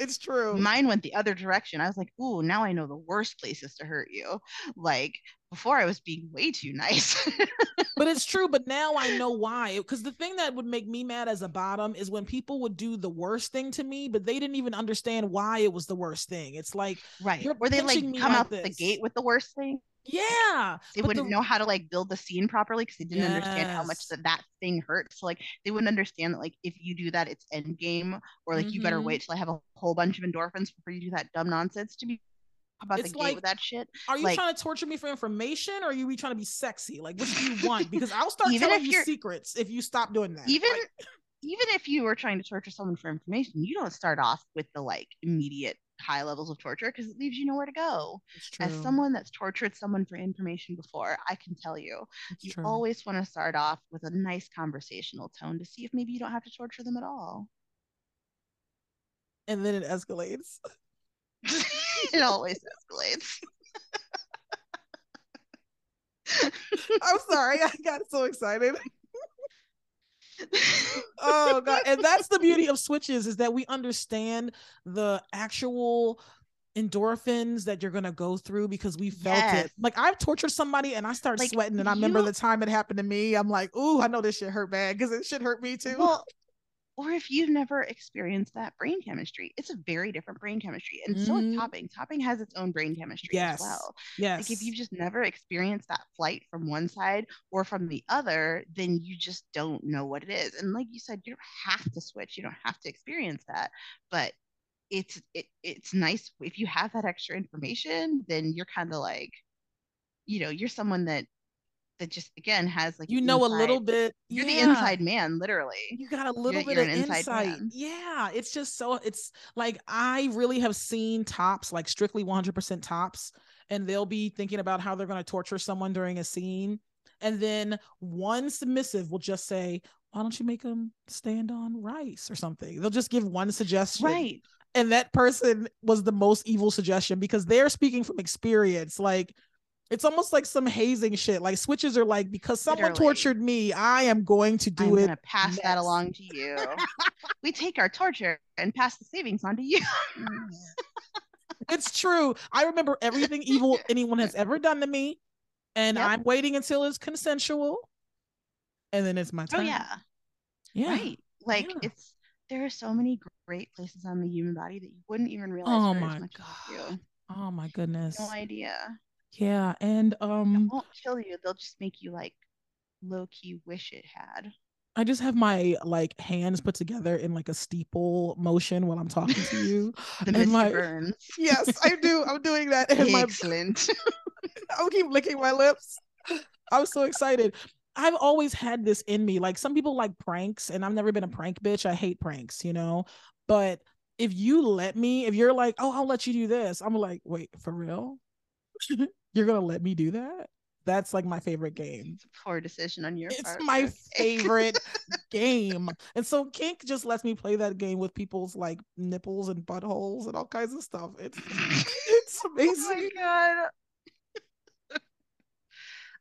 Empathy It's true. mine went the other direction. I was like, ooh, now I know the worst places to hurt you. Like before I was being way too nice. but it's true. But now I know why. Because the thing that would make me mad as a bottom is when people would do the worst thing to me, but they didn't even understand why it was the worst thing. It's like, right. You're Or they like come like out the gate with the worst thing. Yeah, They wouldn't the- know how to like build the scene properly because they didn't understand how much that that thing hurts. So like they wouldn't understand that like if you do that, it's end game, or like you better Mhm. wait till I have a whole bunch of endorphins before you do that dumb nonsense to be about It's the like- with that shit. Are you like- trying to torture me for information, or are you trying to be sexy? Like, which do you want? Because I'll start telling you secrets if you stop doing that. even Like, even if you were trying to torture someone for information, you don't start off with the like immediate high levels of torture because it leaves you nowhere to go. As someone that's tortured someone for information before, I can tell you, it's you true. always want to start off with a nice conversational tone to see if maybe you don't have to torture them at all. And then it escalates. it always escalates. I'm sorry, I got so excited. Oh god and that's the beauty of switches is that we understand the actual endorphins that you're gonna go through because we felt yes. it. Like I've tortured somebody and I start like, sweating and I remember the time it happened to me. I'm like, ooh, I know this shit hurt bad because it should hurt me too. Well, or if you've never experienced that brain chemistry, it's a very different brain chemistry. And mm. so is mm-hmm. topping. Topping has its own brain chemistry yes. as well. Yes. Like if you've just never experienced that flight from one side or from the other, then you just don't know what it is. And like you said, you don't have to switch. You don't have to experience that. But it's it, it's nice if you have that extra information, then you're kind of like, you know, you're someone that that just again has like you know inside, a little bit you're yeah. the inside man literally. You got a little you're, bit you're of insight. yeah it's just so it's like i really have seen tops like strictly 100% tops and they'll be thinking about how they're going to torture someone during a scene and then one submissive will just say why don't you make them stand on rice or something? They'll just give one suggestion right. and that person was the most evil suggestion because they're speaking from experience like it's almost like some hazing shit. Like switches are like because someone Literally. tortured me, I am going to do I'm it. Gonna pass next. that along to you. we take our torture and pass the savings on to you. it's true. I remember everything evil anyone has ever done to me, and yep. I'm waiting until it's consensual, and then it's my oh, turn. Oh yeah, yeah. Right. Like yeah. it's there are so many great places on the human body that you wouldn't even realize. Oh my god. Oh my goodness. No idea. Yeah, and um, it won't kill you. They'll just make you like low key wish it had. I just have my like hands put together in like a steeple motion while I'm talking to you. and my burns. Yes, I do. I'm doing that. And Excellent. My, I'll keep licking my lips. I'm so excited. I've always had this in me. Like some people like pranks, and I've never been a prank bitch. I hate pranks, you know. But if you let me, if you're like, oh, I'll let you do this, I'm like, wait, for real? You're gonna let me do that? That's like my favorite game. poor decision on your it's part. It's my favorite game. And so Kink just lets me play that game with people's like nipples and buttholes and all kinds of stuff. It's it's amazing. Oh my god.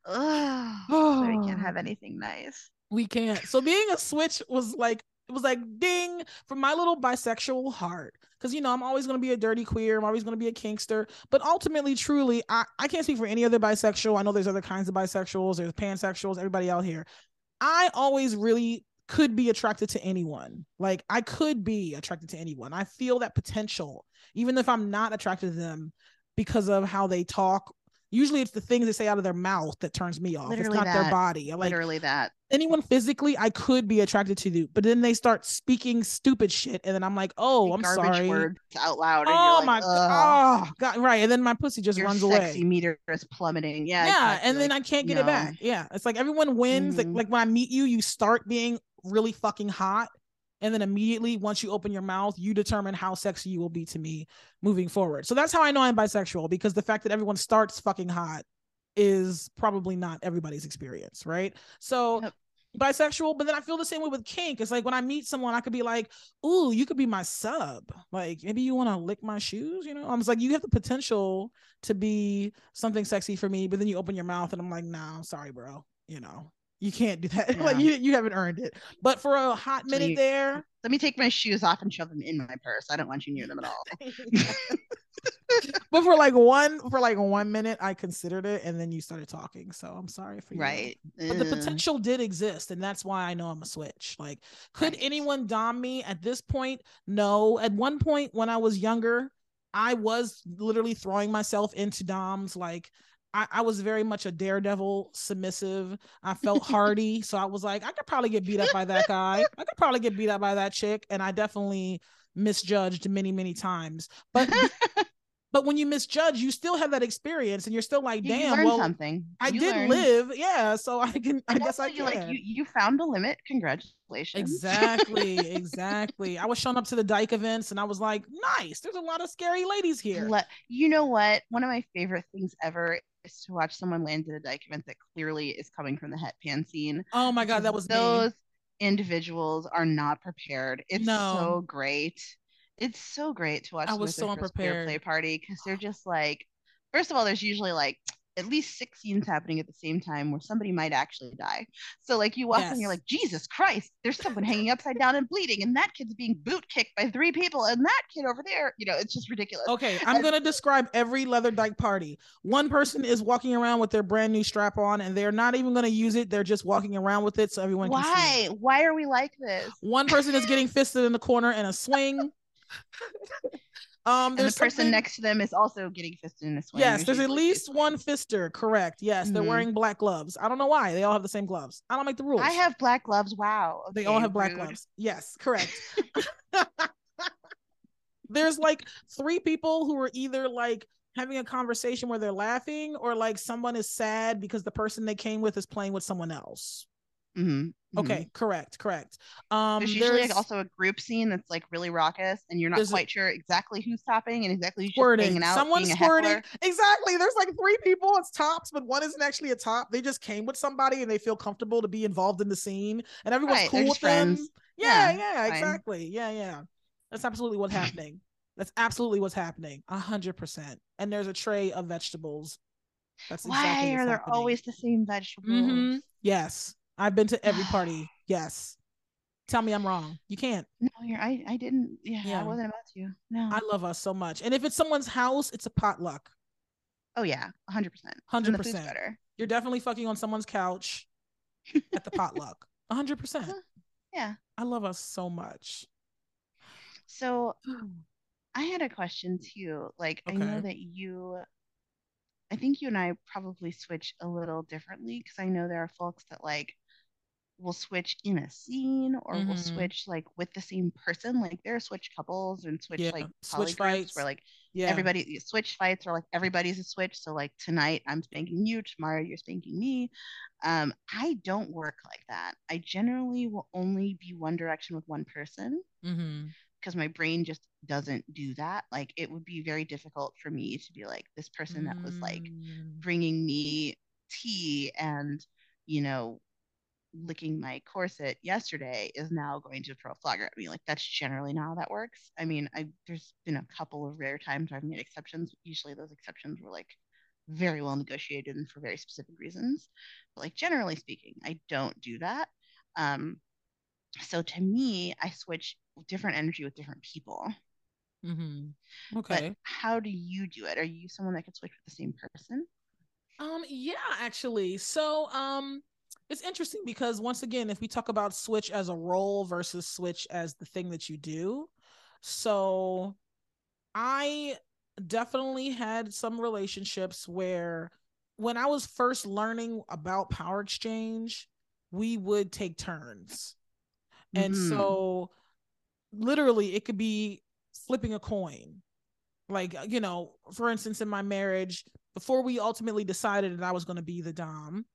oh, we can't have anything nice. We can't. So being a switch was like it was like ding from my little bisexual heart because you know i'm always going to be a dirty queer i'm always going to be a kinkster but ultimately truly I, I can't speak for any other bisexual i know there's other kinds of bisexuals there's pansexuals everybody out here. I always really could be attracted to anyone like i could be attracted to anyone. I feel that potential even if i'm not attracted to them because of how they talk Usually it's the things they say out of their mouth that turns me off. Literally it's not that. their body. Like, Literally that. Anyone physically, I could be attracted to, you, but then they start speaking stupid shit, and then I'm like, "Oh, I'm sorry." Words out loud. Oh like, my god! Oh god! Right, and then my pussy just Your runs sexy away. meter is plummeting. Yeah. Yeah, exactly. and then I can't get no. it back. Yeah, it's like everyone wins. Mm-hmm. Like, like when I meet you, you start being really fucking hot, and then immediately once you open your mouth you determine how sexy you will be to me moving forward so that's how i know i'm bisexual because the fact that everyone starts fucking hot is probably not everybody's experience, right? So yep. bisexual, but then I feel the same way with kink. It's like when I meet someone, I could be like, "Ooh, you could be my sub. Like maybe you want to lick my shoes." You know, I'm just like, you have the potential to be something sexy for me, but then you open your mouth, and I'm like, "Nah, I'm sorry, bro." You know, you can't do that. Yeah. like you, you haven't earned it. But for a hot minute you, there, let me take my shoes off and shove them in my purse. I don't want you near them at all. but for like one for like one minute, I considered it, and then you started talking. So I'm sorry for you. Right. But the potential did exist, and that's why I know I'm a switch. Like, could right. anyone dom me at this point? No. At one point when I was younger, I was literally throwing myself into doms like I, I, was very much a daredevil submissive. I felt hardy. so I was like, I could probably get beat up by that guy. I could probably get beat up by that chick. And I definitely misjudged many, many times. But but when you misjudge, you still have that experience, and you're still like, you "Damn, well, something. I You did learned. live, yeah." So I can, I And guess I can. like you you found a limit. Congratulations. Exactly, exactly. I was showing up to the Dyke events, and I was like, "Nice, there's a lot of scary ladies here." You know what? One of my favorite things ever is to watch someone land at a dyke event that clearly is coming from the het pan scene. oh my god, that was those me. individuals are not prepared. It's No. so great. It's so great to watch I was so unprepared. play party because they're just like, first of all, there's usually like at least six scenes happening at the same time where somebody might actually die. So like you walk in, and you're like, Jesus Christ, there's someone hanging upside down and bleeding, and that kid's being boot kicked by three people, and that kid over there, you know, it's just ridiculous. Okay, I'm gonna describe every leather dyke party. One person is walking around with their brand new strap on, and they're not even gonna use it. They're just walking around with it so everyone can see. Why? Why are we like this? One person is getting fisted in the corner in a swing. Um, And the person something- next to them is also getting fisted in a swing. Yes, there's at least one fister. Correct. Yes, they're Mhm. wearing black gloves. I don't know why. They all have the same gloves. I don't make the rules. I have black gloves. Wow. They all Okay, have black rude. gloves. Yes, correct. There's like three people who are either like having a conversation where they're laughing or like someone is sad because the person they came with is playing with someone else. Mhm, Okay, correct, correct. Um There's usually like also a group scene that's like really raucous, and you're not There's a- quite sure exactly who's topping and exactly who's squirting. hanging out. Someone's squirting. Exactly. There's like three people. It's tops, but one isn't actually a top. They just came with somebody and they feel comfortable to be involved in the scene, and everyone's Right, cool with them. friends. Yeah, Yeah, yeah, exactly. Yeah, yeah. That's absolutely what's happening. That's absolutely what's happening. A hundred percent. And there's a tray of vegetables. That's Why exactly are there happening. always the same vegetables? Mhm. Yes, I've been to every party. Yes. Tell me I'm wrong. You can't. No, you're. I. I didn't. Yeah, Yeah. I wasn't about to. No. I love us so much. And if it's someone's house, it's a potluck. oh yeah, hundred percent. 100%. better. You're definitely fucking on someone's couch at the potluck. A hundred percent. Uh-huh. Yeah. I love us so much. So I had a question too. Like I know that you I think you and I probably switch a little differently because I know there are folks that like will switch in a scene or will Mhm. switch like with the same person. Like there are switch couples and switch Yeah, like switch fights. where like Yeah. everybody switch fights or like everybody's a switch. So like tonight I'm spanking you, tomorrow you're spanking me. Um, I don't work like that. I generally will only be one direction with one person mm-hmm. because my brain just doesn't do that. Like it would be very difficult for me to be like this person that was like Mm. bringing me tea and you know licking my corset yesterday is now going to throw a flogger at me. Like that's generally not how that works. I mean, I there's been a couple of rare times where I've made exceptions. Usually those exceptions were like very well negotiated and for very specific reasons. But like generally speaking, I don't do that. Um, so to me, I switch different energy with different people. Mm-hmm. But Okay. how do you do it? Are you someone that can switch with the same person? Um, yeah, actually. So, um, it's interesting because once again, if we talk about switch as a role versus switch as the thing that you do, so I definitely had some relationships where when I was first learning about power exchange, we would take turns. And Mhm. so literally it could be flipping a coin. Like, you know, for instance, in my marriage, before we ultimately decided that I was going to be the Dom,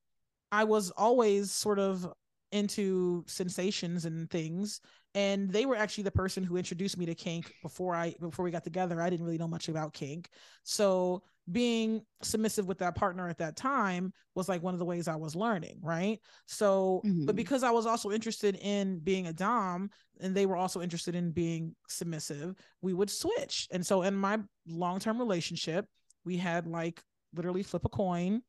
I was always sort of into sensations and things. And they were actually the person who introduced me to kink before I before we got together. I didn't really know much about kink. So being submissive with that partner at that time was like one of the ways I was learning, right? So, but Mhm. because I was also interested in being a Dom and they were also interested in being submissive, we would switch. And so in my long-term relationship, we had like literally flip a coin.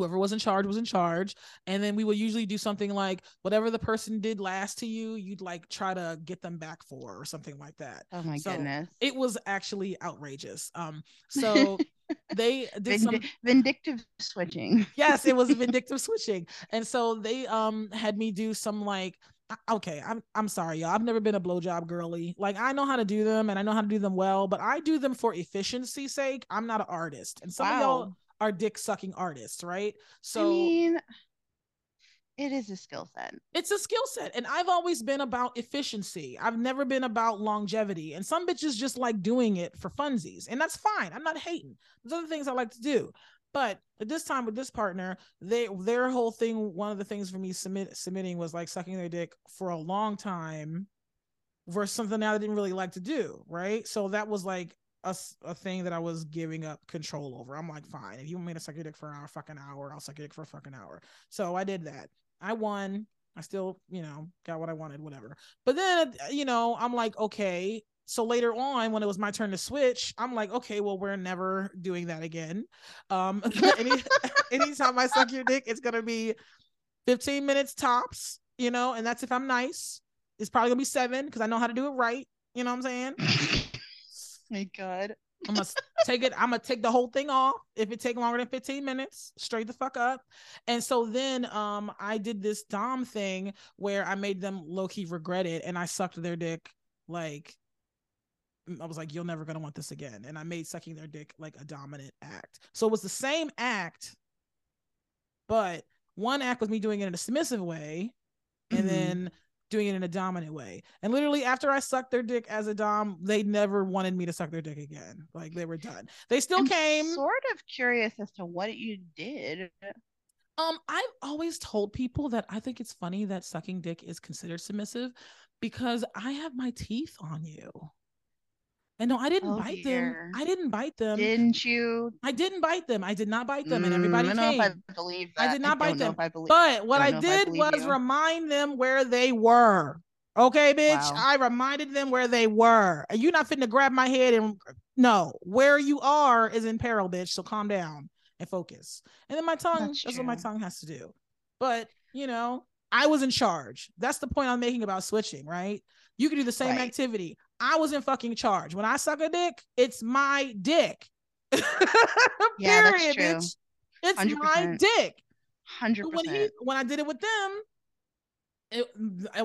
Whoever was in charge was in charge. And then we would usually do something like whatever the person did last to you, you'd like try to get them back for or something like that. Oh my So, goodness. It was actually outrageous. Um, so they did some vindictive switching. yes it was vindictive switching and so they um had me do some like okay i'm i'm sorry y'all i've never been a blowjob girly like i know how to do them and i know how to do them well but i do them for efficiency's sake i'm not an artist and some of y'all Wow. Are dick sucking artists right So I mean, it is a skill set. It's a skill set. And I've always been about efficiency. I've never been about longevity. And some bitches just like doing it for funsies. And that's fine. I'm not hating. There's other things I like to do. But at this time with this partner, they their whole thing, one of the things for me submit submitting was like sucking their dick for a long time versus something I didn't really like to do. Right. So that was like a, a thing that I was giving up control over. I'm like, fine, if you want me to suck your dick for an hour, fucking hour, I'll suck your dick for a fucking hour. So I did that. I won. I still, you know, got what I wanted, whatever. But then, you know, I'm like, okay. So later on, when it was my turn to switch, I'm like, okay, well, we're never doing that again. Um, any, anytime I suck your dick, it's gonna be 15 minutes tops, you know, and that's if I'm nice. It's probably gonna be seven because I know how to do it right. You know what I'm saying? My God. I'm gonna take it. I'm gonna take the whole thing off if it take longer than 15 minutes. Straight the fuck up. And so then um I did this Dom thing where I made them low key regret it and I sucked their dick like I was like, you're never gonna want this again. And I made sucking their dick like a dominant act. So it was the same act, but one act was me doing it in a submissive way, and mm-hmm. then doing it in a dominant way. And literally after I sucked their dick as a dom, they never wanted me to suck their dick again. Like they were done. They still I'm came. Sort of curious as to what you did. Um, I've always told people that I think it's funny that sucking dick is considered submissive because I have my teeth on you. And no, I didn't oh, bite dear. them. I didn't bite them. Didn't you? I didn't bite them. I did not bite them, mm, and everybody I came. I believe that. I did not I bite them. Believe, but what I did I was you. remind them where they were. Okay, bitch. Wow. I reminded them where they were. Are You're not fitting to grab my head and no, where you are is in peril, bitch. So calm down and focus. And then my tongue, that's, that's what my tongue has to do. But you know, I was in charge. That's the point I'm making about switching, right? You can do the same right. activity. I was in fucking charge. When I suck a dick, it's my dick. yeah, Period, bitch. It's 100%. my dick. Hundred. When he when I did it with them, it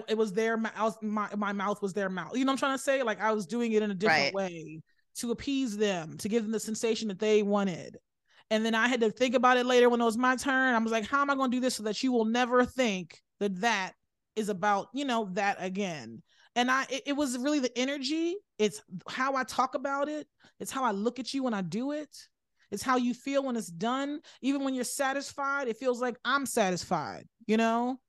it was their mouth. My my mouth was their mouth. You know what I'm trying to say? Like I was doing it in a different right. way to appease them, to give them the sensation that they wanted. And then I had to think about it later when it was my turn. I was like, how am I going to do this so that you will never think that that is about, you know, that again? and I it, it, was really the energy. It's how I talk about it. It's how I look at you when I do it. It's how you feel when it's done. Even when you're satisfied, it feels like I'm satisfied. You know,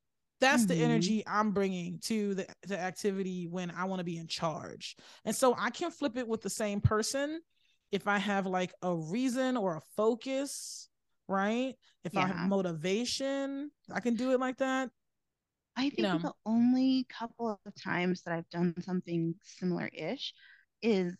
that's mm-hmm. the energy I'm bringing to the, the activity when I want to be in charge. And so I can flip it with the same person if I have like a reason or a focus, right? If yeah. I have motivation, I can do it like that. I think you know, the only couple of times that I've done something similar ish is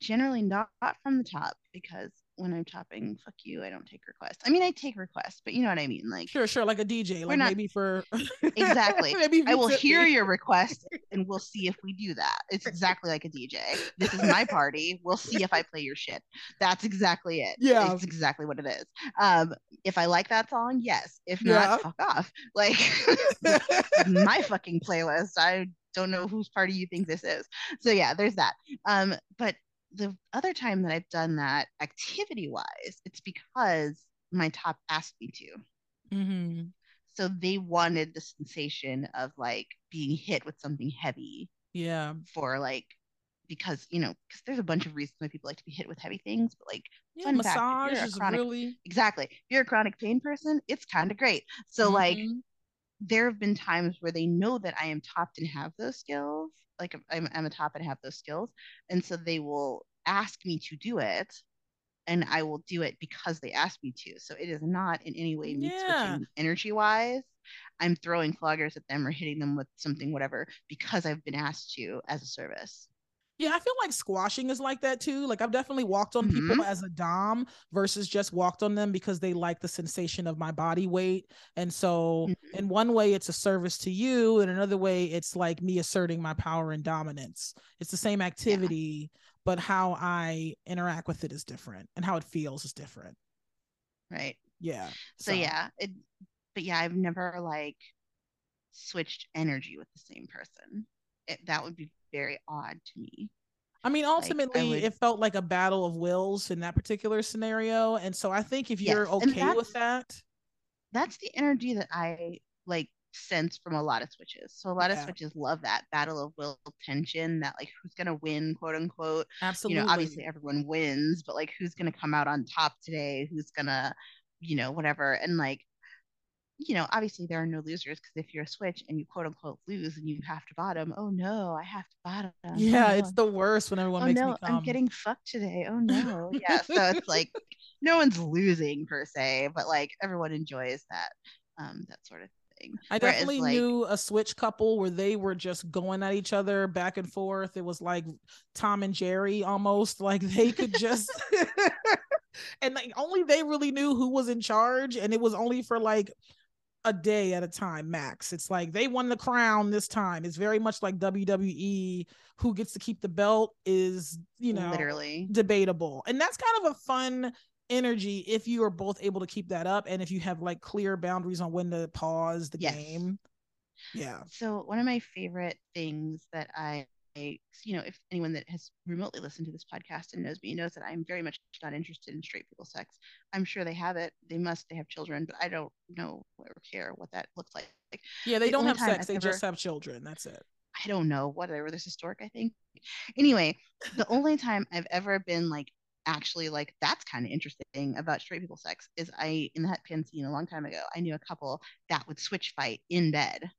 generally not from the top because when I'm topping, fuck you, I don't take requests. I mean, I take requests, but you know what I mean. Like, sure, sure, like a DJ, like not... maybe for exactly. maybe I will hear your request and we'll see if we do that. It's exactly like a DJ. This is my party. We'll see if I play your shit. That's exactly it. Yeah, it's exactly what it is. Um, if I like that song, yes. If not, yeah. fuck off. Like my fucking playlist. I don't know whose party you think this is. So yeah, there's that. Um, but the other time that I've done that activity wise, it's because my top asked me to. Mm-hmm. So they wanted the sensation of like being hit with something heavy. Yeah. For like, because, you know, because there's a bunch of reasons why people like to be hit with heavy things, but like, yeah, fun massage fact, is really. Exactly. If you're a chronic pain person, it's kind of great. So, mm-hmm. like, there have been times where they know that I am topped and have those skills like I'm, I'm a top and have those skills and so they will ask me to do it and I will do it because they asked me to. So it is not in any way me yeah. switching energy wise. I'm throwing floggers at them or hitting them with something, whatever, because I've been asked to as a service. Yeah, I feel like squashing is like that too. Like I've definitely walked on mm-hmm. people as a dom versus just walked on them because they like the sensation of my body weight. And so mm-hmm. in one way it's a service to you, and another way it's like me asserting my power and dominance. It's the same activity, yeah. but how I interact with it is different and how it feels is different. Right. Yeah. So, so yeah, it but yeah, I've never like switched energy with the same person. It, that would be very odd to me. I mean, ultimately, like, I would... it felt like a battle of wills in that particular scenario. And so I think if you're yes, okay with that, that's the energy that I like sense from a lot of switches. So a lot Yeah. of switches love that battle of will tension, that like who's gonna win, quote unquote. Absolutely. You know, obviously everyone wins, but like who's gonna come out on top today? Who's gonna, you know, whatever. And like, you know, obviously there are no losers because if you're a switch and you quote unquote lose and you have to bottom, oh no, I have to bottom. Oh, yeah, no. it's the worst when everyone oh makes no, me come. I'm getting fucked today. Oh no. Yeah. So it's like no one's losing per se, but like everyone enjoys that um that sort of thing. I Whereas, definitely like, knew a switch couple where they were just going at each other back and forth. It was like Tom and Jerry almost. Like they could just and like only they really knew who was in charge, and it was only for like a day at a time max. It's like they won the crown this time. It's very much like WWE. Who gets to keep the belt is you know literally. debatable. And that's kind of a fun energy if you are both able to keep that up and if you have like clear boundaries on when to pause the Yes. game. Yeah. So one of my favorite things that I, I- you know, if anyone that has remotely listened to this podcast and knows me knows that I'm very much not interested in straight people sex. I'm sure they have it. They must. They have children, but I don't know or care what that looks like. Yeah, they The don't have sex, I've they ever- just have children. That's it. I don't know whatever. This historic, I think. Anyway, the only time I've ever been like actually like that's kind of interesting about straight people sex is I in that pan scene a long time ago. I knew a couple that would switch fight in bed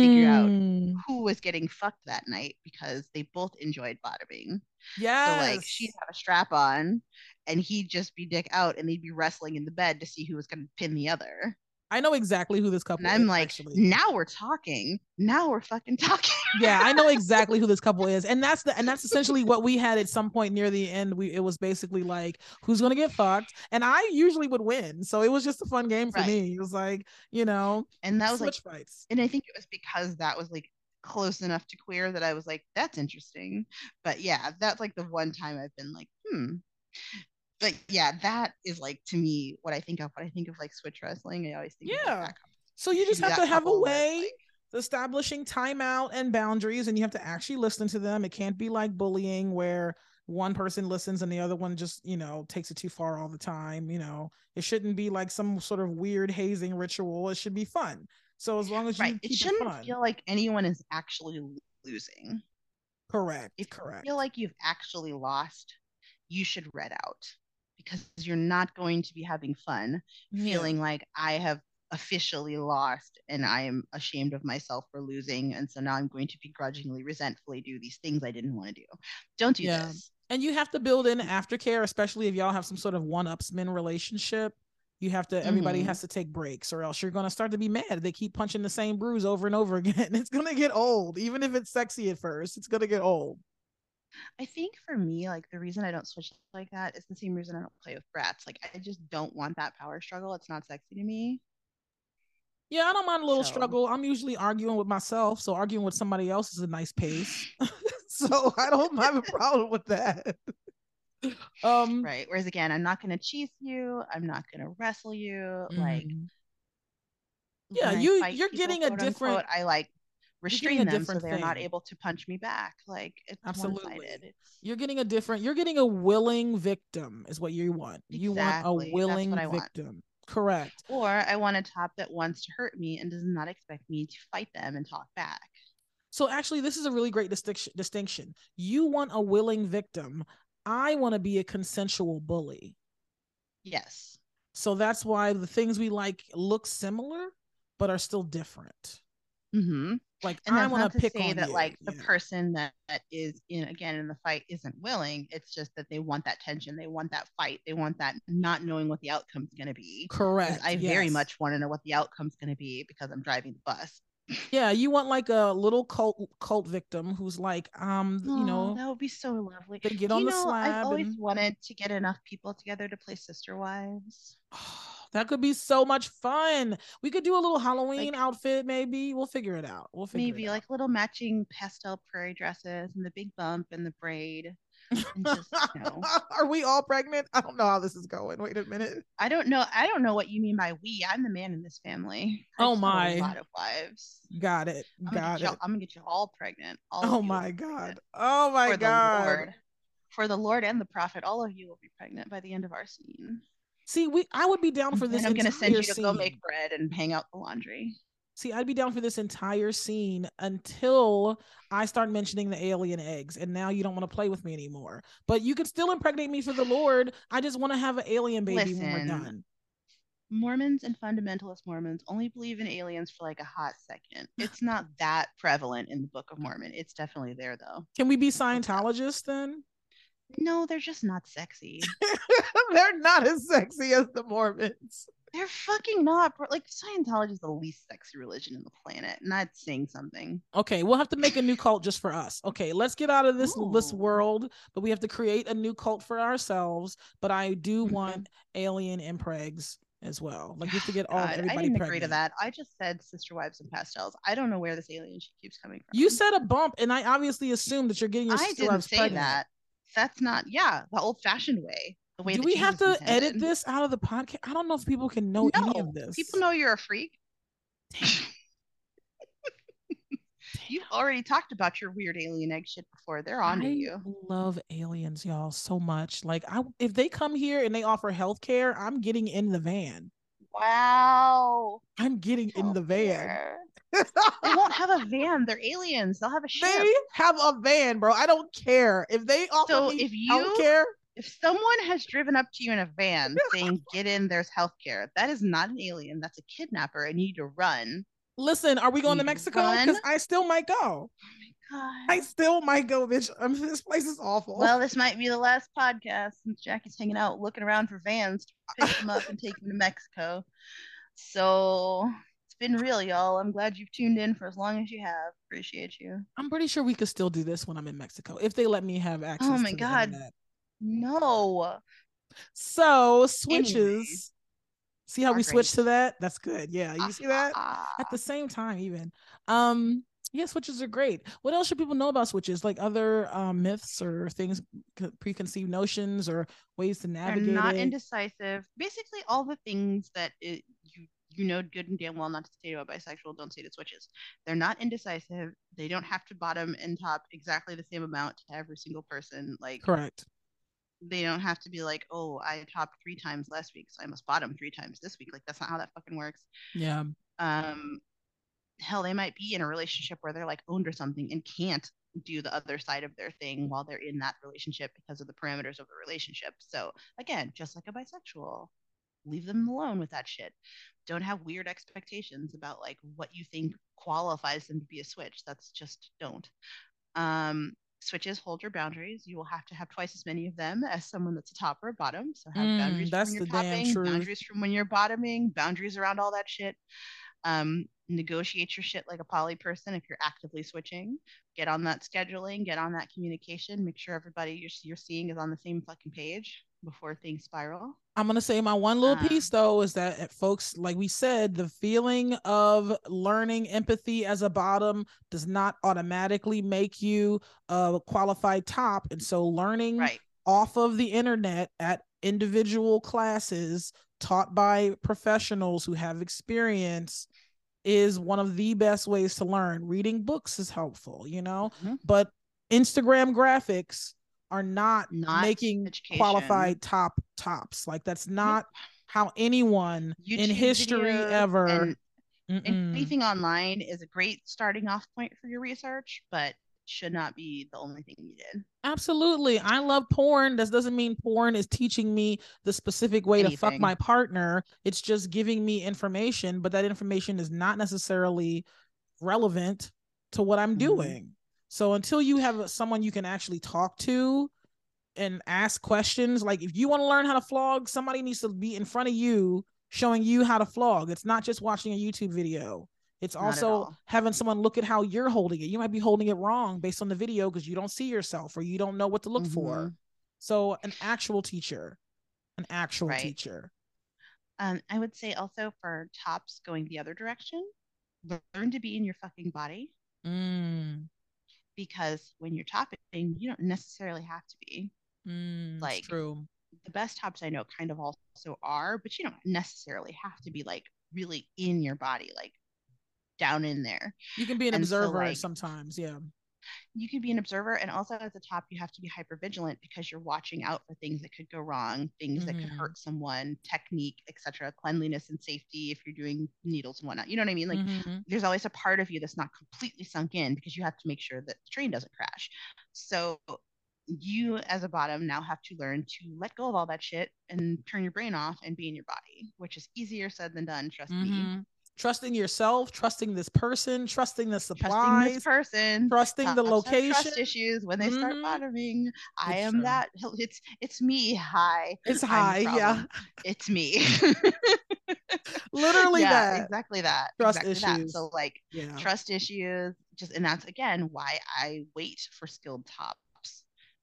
figure out Mm, who was getting fucked that night because they both enjoyed bottoming. Yeah. So like she'd have a strap on and he'd just be dick out and they'd be wrestling in the bed to see who was gonna pin the other. I know exactly who this couple is. And I'm is, like, actually. now we're talking. Now we're fucking talking. yeah, I know exactly who this couple is, and that's the and that's essentially what we had at some point near the end. We it was basically like who's gonna get fucked, and I usually would win, so it was just a fun game for Right. me. It was like you know And that was like fights. and I think it was because that was like close enough to queer that I was like, that's interesting. But yeah, that's like the one time I've been like, hmm. But yeah, that is like to me what I think of when I think of like switch wrestling. I always think Yeah. So you just have to have a way like- establishing timeout and boundaries, and you have to actually listen to them. It can't be like bullying where one person listens and the other one just you know takes it too far all the time. You know, it shouldn't be like some sort of weird hazing ritual. It should be fun. So as long as you right. It shouldn't fun, feel like anyone is actually losing. correct, If correct. you feel like you've actually lost, you should red out because you're not going to be having fun Yeah. feeling like I have officially lost and I am ashamed of myself for losing. And so now I'm going to begrudgingly, resentfully do these things I didn't want to do. Don't do Yeah. this. and you have to build in aftercare, especially if y'all have some sort of one-upsman relationship. You have to. Everybody Mhm. has to take breaks, or else you're gonna start to be mad. They keep punching the same bruise over and over again. It's gonna get old, even if it's sexy at first. It's gonna get old. I think for me, like the reason I don't switch like that is the same reason I don't play with brats. Like I just don't want that power struggle. It's not sexy to me. Yeah, I don't mind a little So- struggle. I'm usually arguing with myself, so arguing with somebody else is a nice pace. so I don't have a problem with that. um, Right. Whereas again, I'm not gonna cheese you. I'm not gonna wrestle you. Like mm, Yeah, you- you're people, getting a different- unquote, I like restrain them so they're not able to punch me back. Like it's Absolutely. one-sided. It's you're getting a different. You're getting a willing victim, is what you want. You want a willing I want. victim. Correct. or I want a top that wants to hurt me and does not expect me to fight them and talk back. So actually, this is a really great distinction. Distinction. You want a willing victim. I want to be a consensual bully. Yes. So that's why the things we like look similar, but are still different. Mm-hmm. Like And I want to say on that you. like the Yeah. person that, that is in again in the fight isn't willing. It's just that they want that tension. They want that fight. They want that not knowing what the outcome's going to be. Correct. I very much want to know what the outcome's going to be because I'm driving the bus. Yeah, you want like a little cult cult victim who's like, um, you know, that would be so lovely. they get Do on you the slab. I've always and- wanted to get enough people together to play Sister Wives. that could be so much fun. We could do a little Halloween Like- outfit, maybe. We'll figure it out. We'll figure Maybe it out. like little matching pastel prairie dresses and the big bump and the braid. and just, you know. Are we all pregnant? I don't know how this is going. Wait a minute. I don't know. I don't know what you mean by we. I'm the man in this family. I Oh my. A lot of wives. Got it. I'm gonna, Got it. I'm gonna get you all pregnant. All Oh my god. pregnant. Oh my For god. the Lord. For the Lord and the prophet, all of you will be pregnant by the end of our scene. See, we I would be down for this. Entire scene. And I'm gonna send you to go make bread and hang out the laundry. See, I'd be down for this entire scene until I start mentioning the alien eggs, and now you don't want to play with me anymore. But you can still impregnate me for the Lord. I just want to have an alien baby when we're done. Mormons and fundamentalist Mormons only believe in aliens for like a hot second. It's not that prevalent in the Book of Mormon. It's definitely there though. Can we be Scientologists then? No, they're just not sexy. They're not as sexy as the Mormons. They're fucking not. bro. Like Scientology is the least sexy religion in the planet, and that's saying something. Okay, we'll have to make a new cult just for us. Okay, let's get out of this this world, but we have to create a new cult for ourselves. But I do Mhm. want alien impregs as well. Like we have to get all God, I everybody didn't pregnant. agree to that. I just said sister wives and pastels. I don't know where this alien shit keeps coming from. You said a bump, and I obviously assumed that you're getting your I sister didn't wives say pregnant. that. That's not. Yeah, the old-fashioned way. The way Do we have to Jesus edit this out of the podcast? I don't know if people can know any of this. people know you're a freak. You've already talked about your weird alien egg shit before. They're on to you. Love aliens, y'all, so much. Like, I if they come here and they offer health care, I'm getting in the van. Wow. I'm getting in the van. They won't have a van. They're aliens. They'll have a ship. They have a van, bro. I don't care if they offer So me if you- care. If someone has driven up to you in a van saying, get in, there's healthcare, that is not an alien. That's a kidnapper, and you need to run. Listen, are we going to Mexico? Because I still might go. Oh my I still might go, bitch. I mean, this place is awful. Well, this might be the last podcast since Jackie's hanging out looking around for vans to pick them up and take them to Mexico. So been real, y'all. I'm glad you've tuned in for as long as you have. Appreciate you. I'm pretty sure we could still do this when I'm in Mexico if they let me have access. Oh my God. No. So switches. See how we switched to that? That's good. Yeah, you see that? Ah, At the same time, even. Um, yeah, switches are great. What else should people know about switches? Like other um, myths or things, preconceived notions or ways to they're navigate not it? indecisive. Basically, all the things that it, you know good and damn well not to say to a bisexual, don't say to switches. They're not indecisive. They don't have to bottom and top exactly the same amount to every single person. Like Correct. they don't have to be like, oh, I topped three times last week, so I must bottom three times this week. Like that's not how that fucking works. Yeah. Um, hell, they might be in a relationship where they're like owned or something and can't do the other side of their thing while they're in that relationship because of the parameters of the relationship. So again, just like a bisexual, leave them alone with that shit. Don't have weird expectations about like what you think qualifies them to be a switch. That's just don't. Um, switches hold your boundaries. You will have to have twice as many of them as someone that's a top or a bottom. So have Mm, boundaries that's from when you're topping, boundaries from when you're bottoming, boundaries around all that shit. Um, negotiate your shit like a poly person if you're actively switching. Get on that scheduling, get on that communication, make sure everybody you're, you're seeing is on the same fucking page before things spiral. I'm gonna say my one little Um, piece though is that uh, folks, like we said, the feeling of learning empathy as a bottom does not automatically make you a qualified top, and so learning Right. off of the internet at individual classes taught by professionals who have experience is one of the best ways to learn. Reading books is helpful, you know, Mhm. but Instagram graphics are not, Not making education. qualified top tops. Like that's not how anyone in history ever. and, and anything online is a great starting off point for your research, but should not be the only thing you did. Absolutely. I love porn. This doesn't mean porn is teaching me the specific way to fuck my partner. It's just giving me information, but that information is not necessarily relevant to what I'm Mhm. doing. So until you have someone you can actually talk to and ask questions, like if you want to learn how to flog, somebody needs to be in front of you showing you how to flog. It's not just watching a YouTube video. It's Not also having someone look at how you're holding it. You might be holding it wrong based on the video because you don't see yourself or you don't know what to look for. Mhm. So an actual teacher, an actual Right. teacher. Um, I would say also for tops going the other direction, learn to be in your fucking body Mm, because when you're topping, you don't necessarily have to be. mm, Like, true. The best tops I know kind of also are, but you don't necessarily have to be like really in your body, like down in there. You can be an and so, observer like- sometimes. Yeah. You can be an observer and also at the top you have to be hyper vigilant because you're watching out for things that could go wrong things mm-hmm. that could mm-hmm. hurt someone technique etc cleanliness and safety if you're doing needles and whatnot you know what i mean like mm-hmm. there's always a part of you that's not completely sunk in because you have to make sure that the train doesn't crash so you as a bottom now have to learn to let go of all that shit and turn your brain off and be in your body which is easier said than done trust mm-hmm. me trusting yourself, trusting this person, trusting the supplies, trusting this person, trusting the location. Trust issues when they start mm-hmm. bottoming. I am true. that. It's it's me. Hi. It's hi. Yeah. It's me. Literally yeah, that. Exactly that. Trust exactly issues. That. So like yeah. trust issues. Just and that's again why I wait for skilled tops.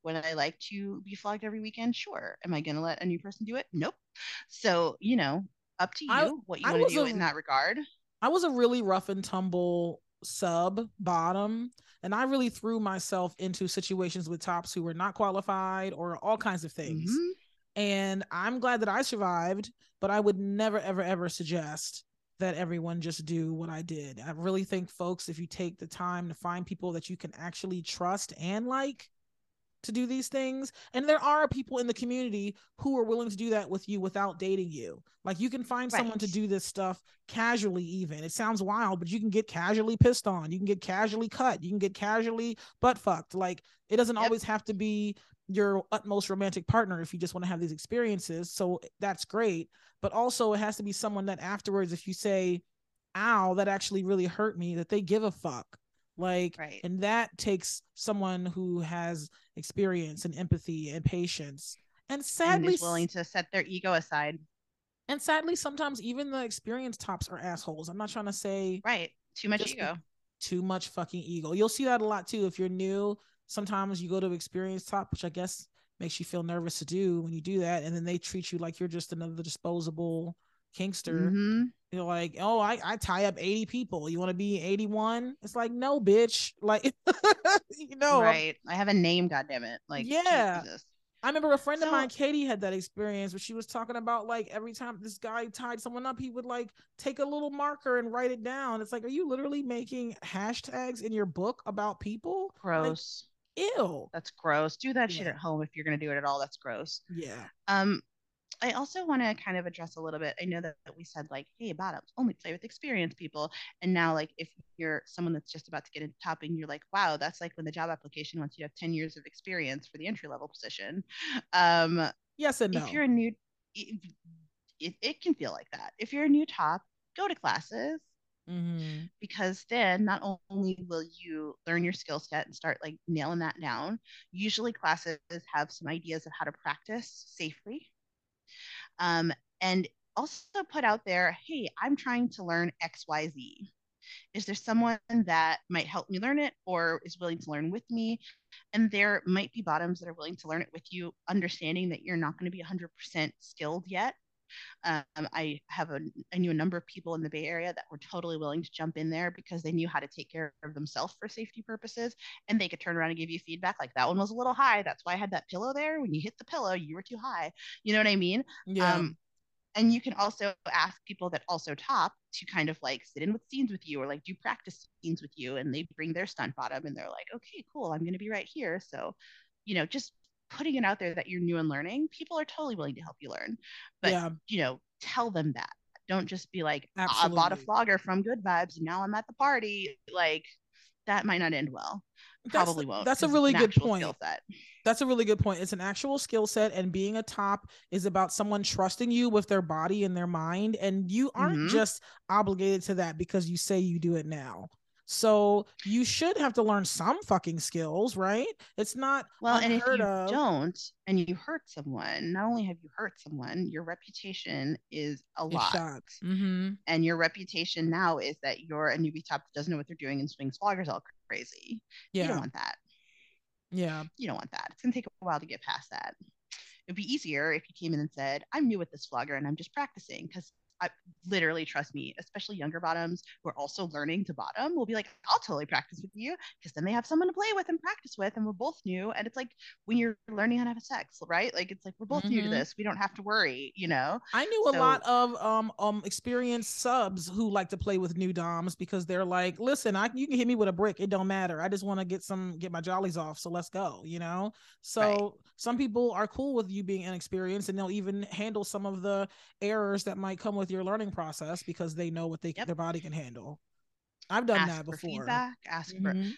When I like to be flogged every weekend, sure. Am I gonna let a new person do it? Nope. So you know, up to you I, what you want to do a, in that regard. I was a really rough and tumble sub bottom and I really threw myself into situations with tops who were not qualified or all kinds of things. Mm-hmm. And I'm glad that I survived, but I would never ever ever suggest that everyone just do what I did. I really think folks if you take the time to find people that you can actually trust and like, to do these things. And there are people in the community who are willing to do that with you without dating you. Like you can find right. someone to do this stuff casually, even. It sounds wild, but you can get casually pissed on. You can get casually cut. You can get casually butt fucked. Like it doesn't yep. always have to be your utmost romantic partner if you just want to have these experiences. So that's great. But also, it has to be someone that afterwards, if you say, ow, that actually really hurt me, that they give a fuck like right. and that takes someone who has experience and empathy and patience and sadly and willing to set their ego aside. And sadly sometimes even the experienced tops are assholes. I'm not trying to say right. Too much ego. too much fucking ego. You'll see that a lot too. If you're new sometimes you go to experienced top which i guess makes you feel nervous to do when you do that and then they treat you like you're just another disposable kinkster mm-hmm. You're like oh I, I tie up 80 people you want to be 81 it's like no bitch like you know right i have a name god damn it like yeah Jesus. I remember a friend so, of mine, Katie, had that experience where she was talking about like every time this guy tied someone up, he would like take a little marker and write it down. It's like, are you literally making hashtags in your book about people? Gross. Like, ew. That's gross. Do that yeah. shit at home if you're gonna do it at all. That's gross. Yeah. Um, I also want to kind of address a little bit. I know that, that we said like, hey, bottoms only play with experienced people, and now like if you're someone that's just about to get into topping, you're like, wow, that's like when the job application wants you to have ten years of experience for the entry level position. Um, yes and no. If you're a new, it, it, it can feel like that. If you're a new top, go to classes. Mm-hmm. Because then not only will you learn your skill set and start like nailing that down, usually classes have some ideas of how to practice safely um, and also put out there, hey, I'm trying to learn XYZ. Is there someone that might help me learn it or is willing to learn with me? And there might be bottoms that are willing to learn it with you, understanding that you're not going to be 100% skilled yet. Um, I have a I knew a number of people in the Bay Area that were totally willing to jump in there because they knew how to take care of themselves for safety purposes, and they could turn around and give you feedback like that one was a little high. That's why I had that pillow there. When you hit the pillow, you were too high. You know what I mean? Yeah. Um, and you can also ask people that also top to kind of like sit in with scenes with you or like do practice scenes with you and they bring their stunt bottom and they're like okay cool i'm going to be right here so you know just putting it out there that you're new and learning people are totally willing to help you learn but yeah. you know tell them that don't just be like Absolutely. i bought a flogger from good vibes and now i'm at the party like that might not end well probably that's, won't that's a really good point that's a really good point. It's an actual skill set, and being a top is about someone trusting you with their body and their mind. And you aren't mm-hmm. just obligated to that because you say you do it now. So you should have to learn some fucking skills, right? It's not well, and if you of. don't, and you hurt someone, not only have you hurt someone, your reputation is a lot. Mm-hmm. And your reputation now is that you're a newbie top that doesn't know what they're doing and swings floggers all crazy. Yeah. You don't want that. Yeah. You don't want that. It's going to take a while to get past that. It'd be easier if you came in and said, I'm new with this flogger and I'm just practicing because I literally trust me, especially younger bottoms who are also learning to bottom will be like, I'll totally practice with you because then they have someone to play with and practice with, and we're both new. And it's like when you're learning how to have sex, right? Like it's like we're both mm-hmm. new to mm-hmm. this. We don't have to worry, you know. I knew so, a lot of um um experienced subs who like to play with new doms because they're like, listen, I you can hit me with a brick, it don't matter. I just want to get some get my jollies off, so let's go, you know. So right. some people are cool with you being inexperienced, and they'll even handle some of the errors that might come with your learning process because they know what they yep. their body can handle. I've done ask that before. feedback, ask mm-hmm. for.